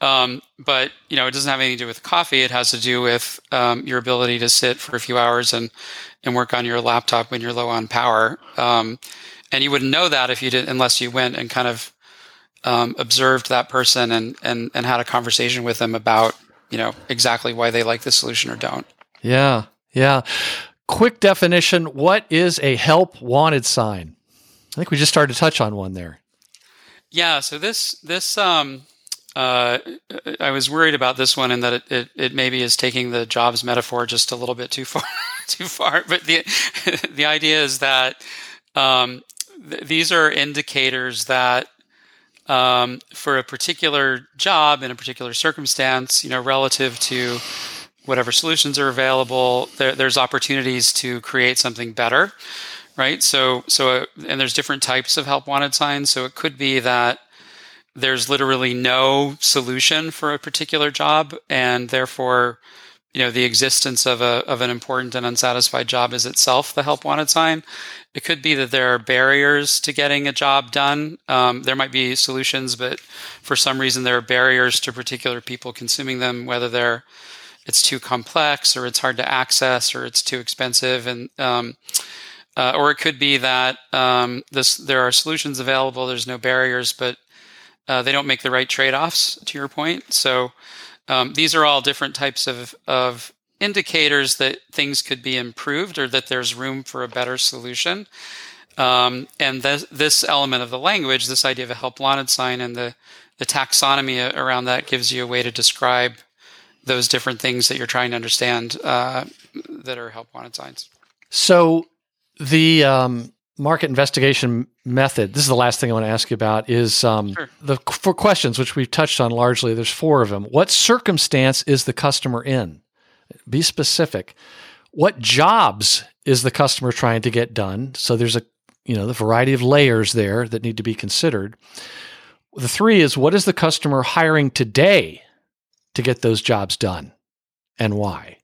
Um, but you know it doesn't have anything to do with coffee. It has to do with um, your ability to sit for a few hours and and work on your laptop when you're low on power. Um, and you wouldn't know that if you did unless you went and kind of um, observed that person and, and and had a conversation with them about you know exactly why they like the solution or don't. Yeah. Yeah. Quick definition What is a help wanted sign? I think we just started to touch on one there. Yeah, so this this um uh I was worried about this one and that it, it, it maybe is taking the jobs metaphor just a little bit too far too far. But the the idea is that um th- these are indicators that um, for a particular job in a particular circumstance, you know, relative to whatever solutions are available, there, there's opportunities to create something better, right? So, so, uh, and there's different types of help wanted signs. So it could be that there's literally no solution for a particular job, and therefore, you know, the existence of a of an important and unsatisfied job is itself the help wanted sign. It could be that there are barriers to getting a job done. Um, there might be solutions, but for some reason there are barriers to particular people consuming them, whether they're it's too complex or it's hard to access or it's too expensive and um, uh, or it could be that um, this there are solutions available there's no barriers but uh, they don't make the right trade-offs to your point so um, these are all different types of, of indicators that things could be improved or that there's room for a better solution um, and this, this element of the language this idea of a help wanted sign and the, the taxonomy around that gives you a way to describe those different things that you're trying to understand uh, that are help wanted signs. So the um, market investigation method. This is the last thing I want to ask you about. Is um, Sure. the four questions which we've touched on largely. There's four of them. What circumstance is the customer in? Be specific. What jobs is the customer trying to get done? So there's a you know the variety of layers there that need to be considered. The three is what is the customer hiring today to get those jobs done and why?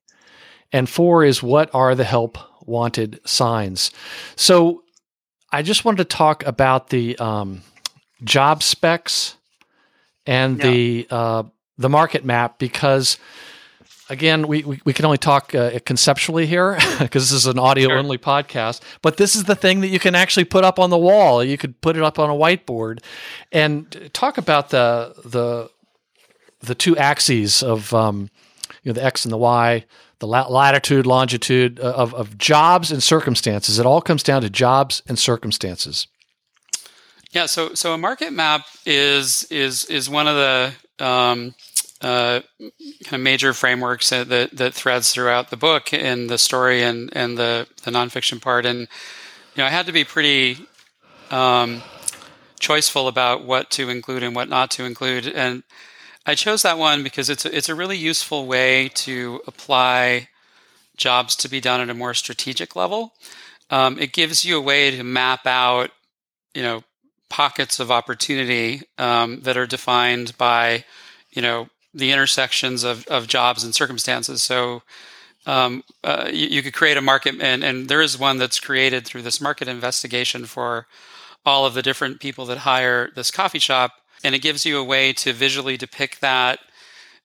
And four is what are the help wanted signs? So I just wanted to talk about the um, job specs and Yeah. the uh, the market map because again we, we, we can only talk uh, conceptually here because this is an audio Sure. only podcast but this is the thing that you can actually put up on the wall you could put it up on a whiteboard and talk about the the the two axes of um, you know the x and the y the latitude longitude uh, of, of jobs and circumstances it all comes down to jobs and circumstances Yeah, so so a market map is is is one of the um, uh, kind of major frameworks that, that that threads throughout the book and the story and and the the nonfiction part. And you know, I had to be pretty um, choiceful about what to include and what not to include. And I chose that one because it's a, it's a really useful way to apply jobs to be done at a more strategic level. Um, it gives you a way to map out, you know, pockets of opportunity um, that are defined by, you know, the intersections of, of jobs and circumstances. So um, uh, you, you could create a market, and, and there is one that's created through this market investigation for all of the different people that hire this coffee shop, and it gives you a way to visually depict that.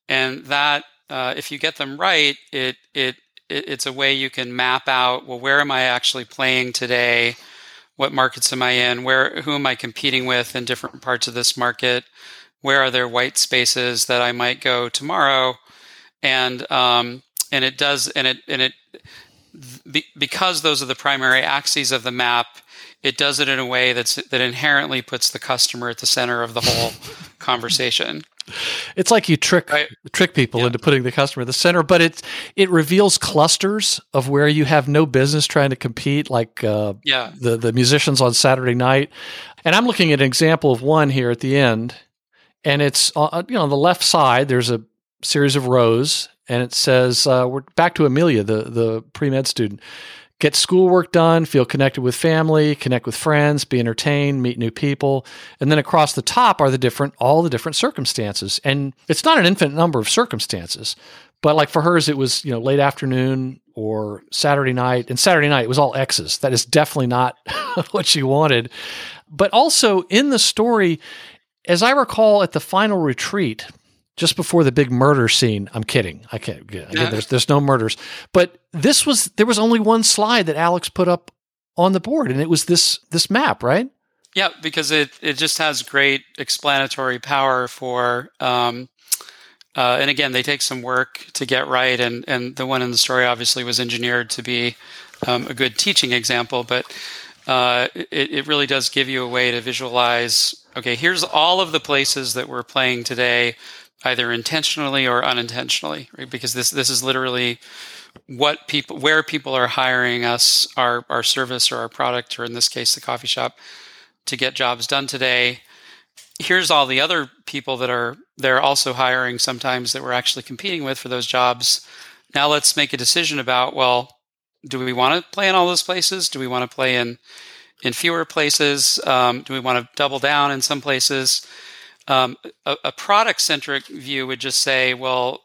And that, uh, if you get them right, it it it- it's a way you can map out well where am i actually playing today? What markets am i in? Where who am i competing with in different parts of this market? Where are there white spaces that i might go tomorrow? And um, and it does and it and it be, because those are the primary axes of the map it does it in a way that's that inherently puts the customer at the center of the whole conversation It's like you trick Right. trick people Yeah. into putting the customer at the center, but it it reveals clusters of where you have no business trying to compete, like uh, yeah the the musicians on Saturday night. And I'm looking at an example of one here at the end, and it's uh, you know on the left side. There's a series of rows, and it says uh, we're back to Amelia, the the pre med student. Get schoolwork done, feel connected with family, connect with friends, be entertained, meet new people. And then across the top are the different, all the different circumstances. And it's not an infinite number of circumstances, but like for hers, it was, you know, late afternoon or Saturday night. And Saturday night, it was all X's. That is definitely not what she wanted. But also in the story, as I recall at the final retreat, just before the big murder scene. I'm kidding. I can't. Again, there's there's no murders, but this was there was only one slide that Alex put up on the board, and it was this this map, right? Yeah, because it, it just has great explanatory power for, um, uh, and again, they take some work to get right, and, and the one in the story obviously was engineered to be um, a good teaching example, but uh, it, it really does give you a way to visualize okay, here's all of the places that we're playing today, either intentionally or unintentionally, right? Because this, this is literally what people where people are hiring us our our service or our product or in this case the coffee shop to get jobs done today. Here's all the other people that are they're also hiring sometimes that we're actually competing with for those jobs. Now let's make a decision about well do we want to play in all those places? Do we want to play in in fewer places? Um, do we want to double down in some places um, a, a product centric view would just say well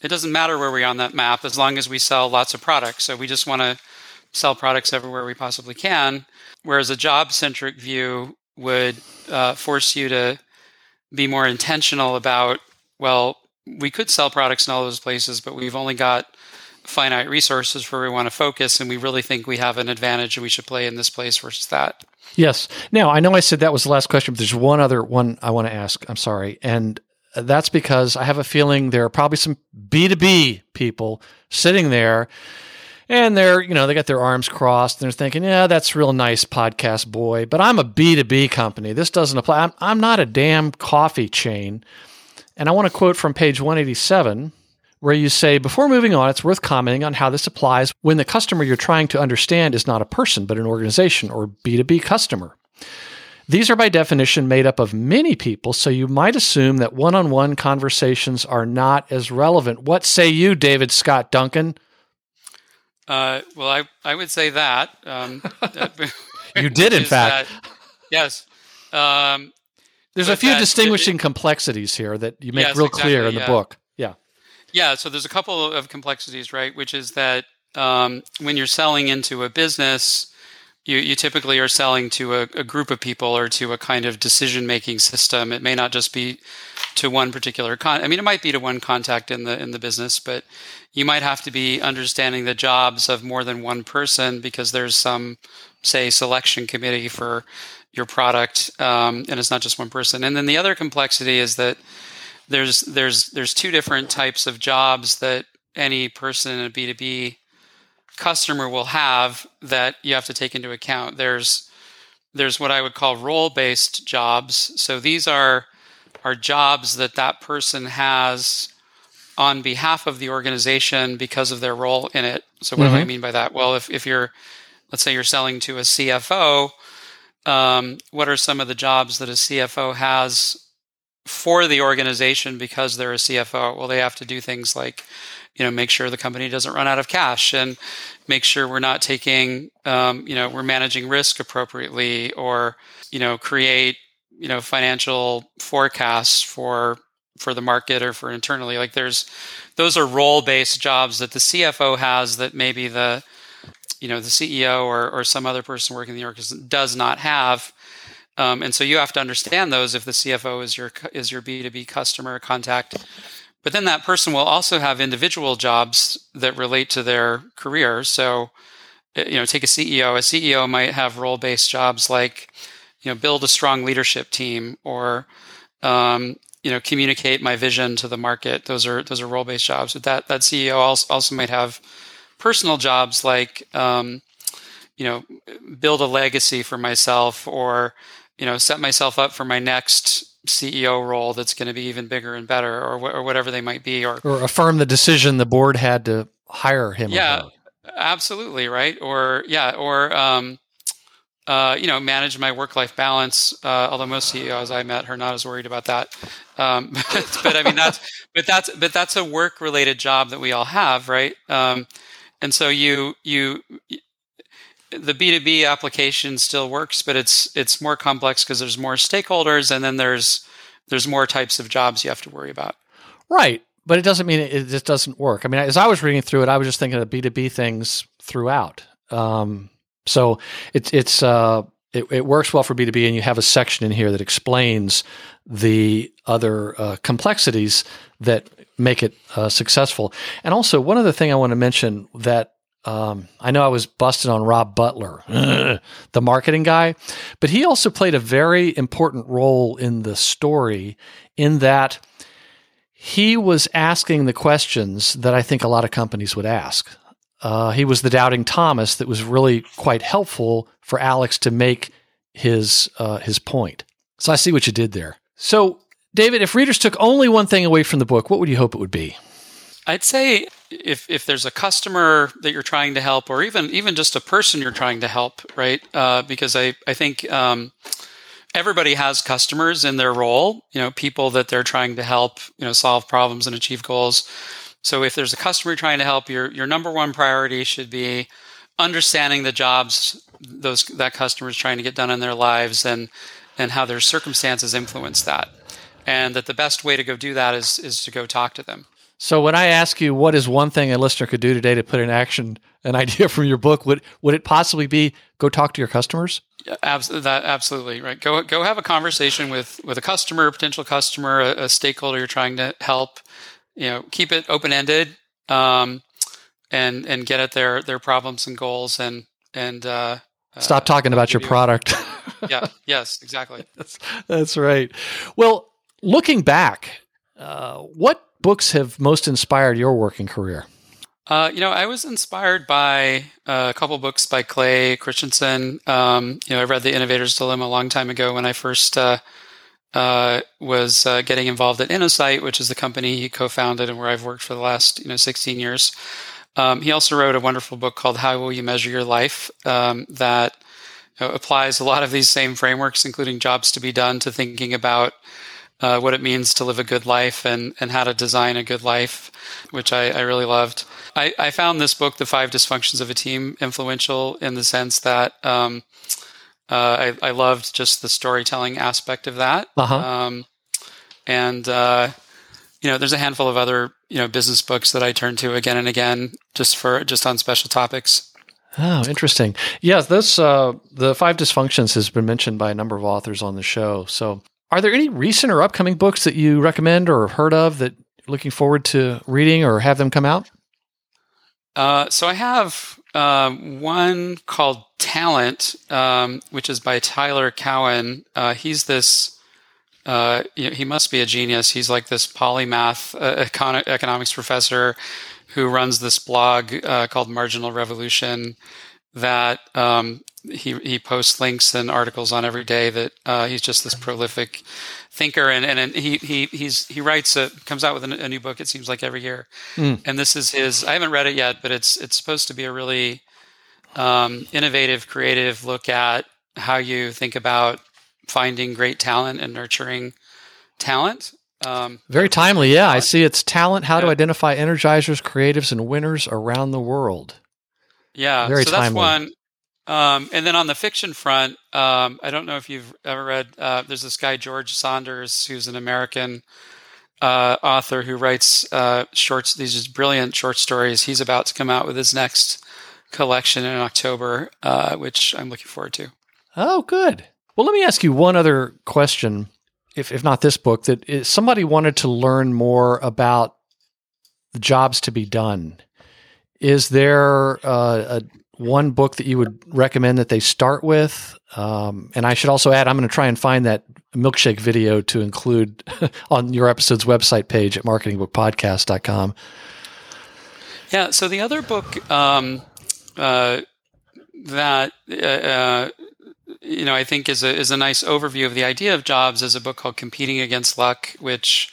it doesn't matter where we are on that map as long as we sell lots of products. So we just want to sell products everywhere we possibly can. Whereas a job centric view would uh, force you to be more intentional about, well, we could sell products in all those places, but we've only got finite resources where we want to focus, and we really think we have an advantage and we should play in this place versus that. Yes. Now I know I said that was the last question, but there's one other one I want to ask. I'm sorry, and that's because I have a feeling there are probably some B2B people sitting there and they're, you know, they got their arms crossed and they're thinking, yeah, that's real nice podcast boy, but I'm a B2B company. This doesn't apply. I'm, I'm not a damn coffee chain. And I want to quote from page 187 where you say, before moving on, it's worth commenting on how this applies when the customer you're trying to understand is not a person, but an organization or B2B customer. These are by definition made up of many people, so you might assume that one on one conversations are not as relevant. What say you, David Scott Duncan? Uh, well, I, I would say that. Um, you did, in fact. That, yes. Um, there's a few that, distinguishing it, complexities here that you make yes, real exactly, clear in the yeah. book. Yeah. So there's a couple of complexities, right? Which is that um, when you're selling into a business, you, you typically are selling to a, a group of people or to a kind of decision making system. It may not just be to one particular con. I mean, it might be to one contact in the in the business, but you might have to be understanding the jobs of more than one person because there's some, say, selection committee for your product, um, and it's not just one person. And then the other complexity is that there's there's there's two different types of jobs that any person in a B two B customer will have that you have to take into account. There's there's what I would call role based jobs. So these are are jobs that that person has on behalf of the organization because of their role in it. So what mm-hmm. do I mm-hmm. mean by that? Well, if, if you're let's say you're selling to a CFO, um, what are some of the jobs that a CFO has for the organization because they're a CFO? Well, they have to do things like, you know, make sure the company doesn't run out of cash and make sure we're not taking, um, you know, we're managing risk appropriately or, you know, create, you know, financial forecasts for for the market or for internally. Like there's those are role based jobs that the CFO has that maybe the you know the CEO or, or some other person working in the organization does not have. Um, and so you have to understand those if the CFO is your is your B two B customer contact. But then that person will also have individual jobs that relate to their career. So, eh, you know, take a CEO. A CEO might have role based jobs like, you know, build a strong leadership team or, um, you know, communicate my vision to the market. Those are those are role based jobs. But that that CEO also, also might have personal jobs like um, you know build a legacy for myself or you know set myself up for my next CEO role that's going to be even bigger and better or, wh- or whatever they might be or or affirm the decision the board had to hire him yeah absolutely right or yeah or um, uh, you know, manage my work-life balance. Uh, although most CEOs I met are not as worried about that. Um, but, but, I mean, that's but that's but that's a work-related job that we all have, right? Um, and so you you the B2B application still works, but it's it's more complex because there's more stakeholders and then there's there's more types of jobs you have to worry about. Right. But it doesn't mean it, it doesn't work. I mean, as I was reading through it, I was just thinking of B2B things throughout. Um, so it's it's uh, it, it, works well for B2B, and you have a section in here that explains the other uh, complexities that make it uh, successful. And also, one other thing I want to mention that um, I know I was busted on Rob Butler, the marketing guy, but he also played a very important role in the story in that he was asking the questions that I think a lot of companies would ask. Uh, he was the doubting Thomas that was really quite helpful for Alex to make his uh, his point. So I see what you did there. So David, if readers took only one thing away from the book, what would you hope it would be? I'd say if if there's a customer that you're trying to help, or even even just a person you're trying to help, right? Uh, because I I think um, everybody has customers in their role. You know, people that they're trying to help. You know, solve problems and achieve goals. So if there's a customer you're trying to help, your your number one priority should be understanding the jobs those that customer is trying to get done in their lives and and how their circumstances influence that and that the best way to go do that is is to go talk to them. So when I ask you what is one thing a listener could do today to put in action an idea from your book, would would it possibly be go talk to your customers? Yeah, absolutely, that, absolutely right. Go go have a conversation with with a customer, a potential customer, a, a stakeholder you're trying to help. You know, keep it open ended, um, and and get at their their problems and goals, and and uh, stop talking uh, about your product. yeah. Yes. Exactly. that's, that's right. Well, looking back, uh, what books have most inspired your working career? Uh, you know, I was inspired by uh, a couple books by Clay Christensen. Um, you know, I read The Innovator's Dilemma a long time ago when I first uh, uh was uh, getting involved at InnoSight, which is the company he co-founded and where I've worked for the last you know 16 years. Um, he also wrote a wonderful book called How Will You Measure Your Life um, that applies a lot of these same frameworks, including jobs to be done, to thinking about uh, what it means to live a good life and, and how to design a good life, which I, I really loved. I, I, found this book, The Five Dysfunctions of a Team, influential in the sense that um, uh, I, I, loved just the storytelling aspect of that. Uh-huh. Um, and, uh, you know, there's a handful of other, you know, business books that I turn to again and again just for, just on special topics. Oh, interesting. Yeah, this, uh, the five dysfunctions has been mentioned by a number of authors on the show. So are there any recent or upcoming books that you recommend or have heard of that you're looking forward to reading or have them come out? Uh, so I have uh, one called Talent, um, which is by Tyler Cowen. Uh, he's this. Uh, you know, he must be a genius. He's like this polymath uh, econ- economics professor who runs this blog uh, called Marginal Revolution that um, he he posts links and articles on every day. That uh, he's just this prolific thinker, and and, and, he he he's he writes a comes out with a, a new book. It seems like every year, mm. and this is his. I haven't read it yet, but it's it's supposed to be a really um, innovative, creative look at how you think about finding great talent and nurturing talent. Um, Very timely, yeah. I see it's talent, how yeah. to identify energizers, creatives, and winners around the world. Yeah, Very so timely. that's one. Um, and then on the fiction front, um, I don't know if you've ever read. Uh, there's this guy George Saunders, who's an American uh, author who writes uh, shorts. These just brilliant short stories. He's about to come out with his next collection in October, uh, which I'm looking forward to. Oh, good. Well, let me ask you one other question. If if not this book, that somebody wanted to learn more about the jobs to be done. Is there uh, a one book that you would recommend that they start with? Um, and I should also add, I'm going to try and find that milkshake video to include on your episode's website page at marketingbookpodcast.com. Yeah. So the other book um, uh, that uh, uh, you know I think is a is a nice overview of the idea of jobs is a book called Competing Against Luck, which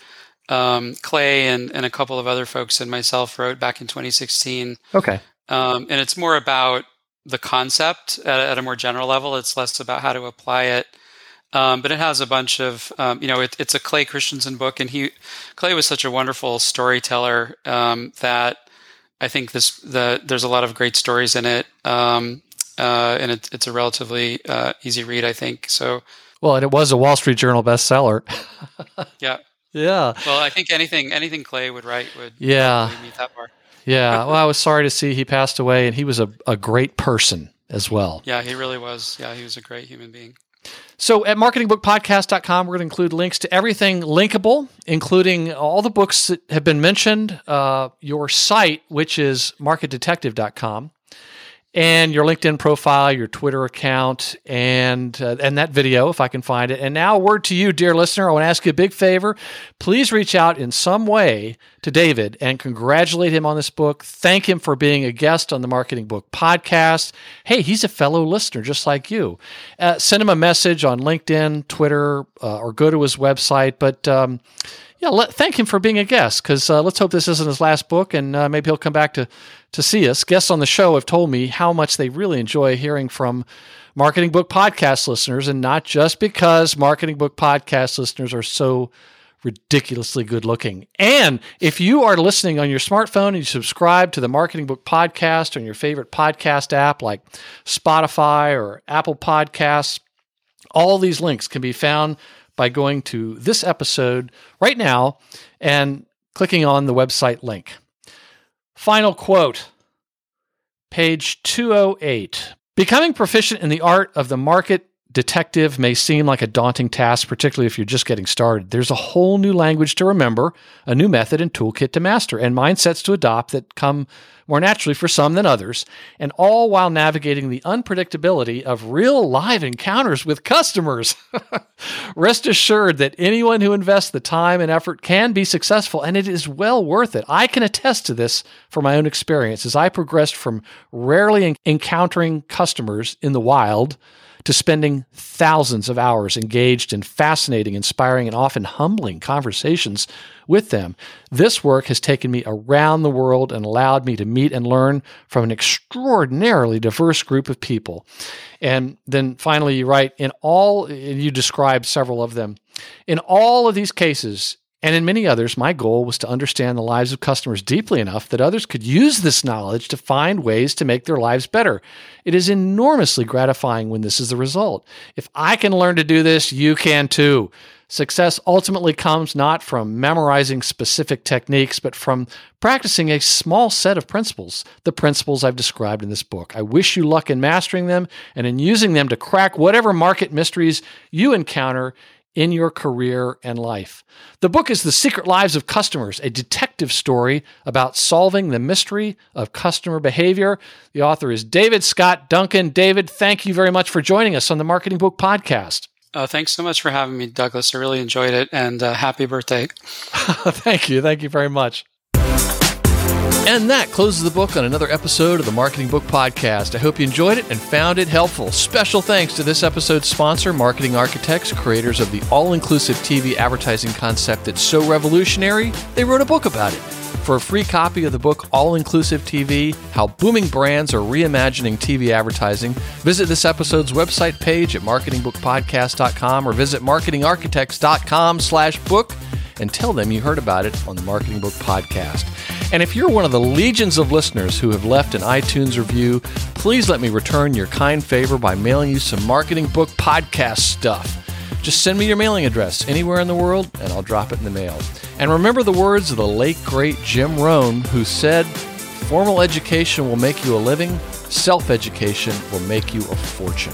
um, Clay and, and a couple of other folks and myself wrote back in 2016. Okay. Um, and it's more about the concept at, at, a more general level. It's less about how to apply it. Um, but it has a bunch of, um, you know, it, it's a Clay Christensen book, and he, Clay was such a wonderful storyteller um, that I think this, the there's a lot of great stories in it, um, uh, and it, it's a relatively uh, easy read, I think. So, well, and it was a Wall Street Journal bestseller. yeah, yeah. Well, I think anything anything Clay would write would yeah that bar. Yeah. Well, I was sorry to see he passed away, and he was a, a great person as well. Yeah, he really was. Yeah, he was a great human being. So at marketingbookpodcast.com, we're going to include links to everything linkable, including all the books that have been mentioned, uh, your site, which is marketdetective.com, and your LinkedIn profile, your Twitter account, and uh, and that video if I can find it. And now, a word to you, dear listener. I want to ask you a big favor. Please reach out in some way to David and congratulate him on this book. Thank him for being a guest on the Marketing Book Podcast. Hey, he's a fellow listener just like you. Uh, send him a message on LinkedIn, Twitter, uh, or go to his website. But um, yeah, let, thank him for being a guest because uh, let's hope this isn't his last book and uh, maybe he'll come back to, to see us. Guests on the show have told me how much they really enjoy hearing from Marketing Book Podcast listeners, and not just because Marketing Book Podcast listeners are so ridiculously good looking. And if you are listening on your smartphone and you subscribe to the Marketing Book Podcast on your favorite podcast app like Spotify or Apple Podcasts, all these links can be found by going to this episode right now and clicking on the website link. Final quote, page 208. Becoming proficient in the art of the market detective may seem like a daunting task, particularly if you're just getting started. There's a whole new language to remember, a new method and toolkit to master, and mindsets to adopt that come more naturally for some than others, and all while navigating the unpredictability of real live encounters with customers. Rest assured that anyone who invests the time and effort can be successful, and it is well worth it. I can attest to this from my own experience as I progressed from rarely encountering customers in the wild to spending thousands of hours engaged in fascinating, inspiring, and often humbling conversations with them. This work has taken me around the world and allowed me to meet and learn from an extraordinarily diverse group of people. And then finally, you write, in all, you describe several of them. In all of these cases, and in many others, my goal was to understand the lives of customers deeply enough that others could use this knowledge to find ways to make their lives better. It is enormously gratifying when this is the result. If I can learn to do this, you can too. Success ultimately comes not from memorizing specific techniques, but from practicing a small set of principles, the principles I've described in this book. I wish you luck in mastering them and in using them to crack whatever market mysteries you encounter in your career and life. The book is The Secret Lives of Customers, a detective story about solving the mystery of customer behavior. The author is David Scott Duncan. David, thank you very much for joining us on the Marketing Book Podcast. Uh, thanks so much for having me, Douglas. I really enjoyed it, and uh, happy birthday. Thank you. Thank you very much. And that closes the book on another episode of the Marketing Book Podcast. I hope you enjoyed it and found it helpful. Special thanks to this episode's sponsor, Marketing Architects, creators of the all inclusive TV advertising concept that's so revolutionary, they wrote a book about it. For a free copy of the book All Inclusive TV How Booming Brands Are Reimagining TV Advertising, visit this episode's website page at marketingbookpodcast.com or visit marketingarchitects.com slash book and tell them you heard about it on the Marketing Book Podcast. And if you're one of the legions of listeners who have left an iTunes review, please let me return your kind favor by mailing you some Marketing Book Podcast stuff. Just send me your mailing address anywhere in the world and I'll drop it in the mail. And remember the words of the late, great Jim Rohn, who said, Formal education will make you a living, self education will make you a fortune.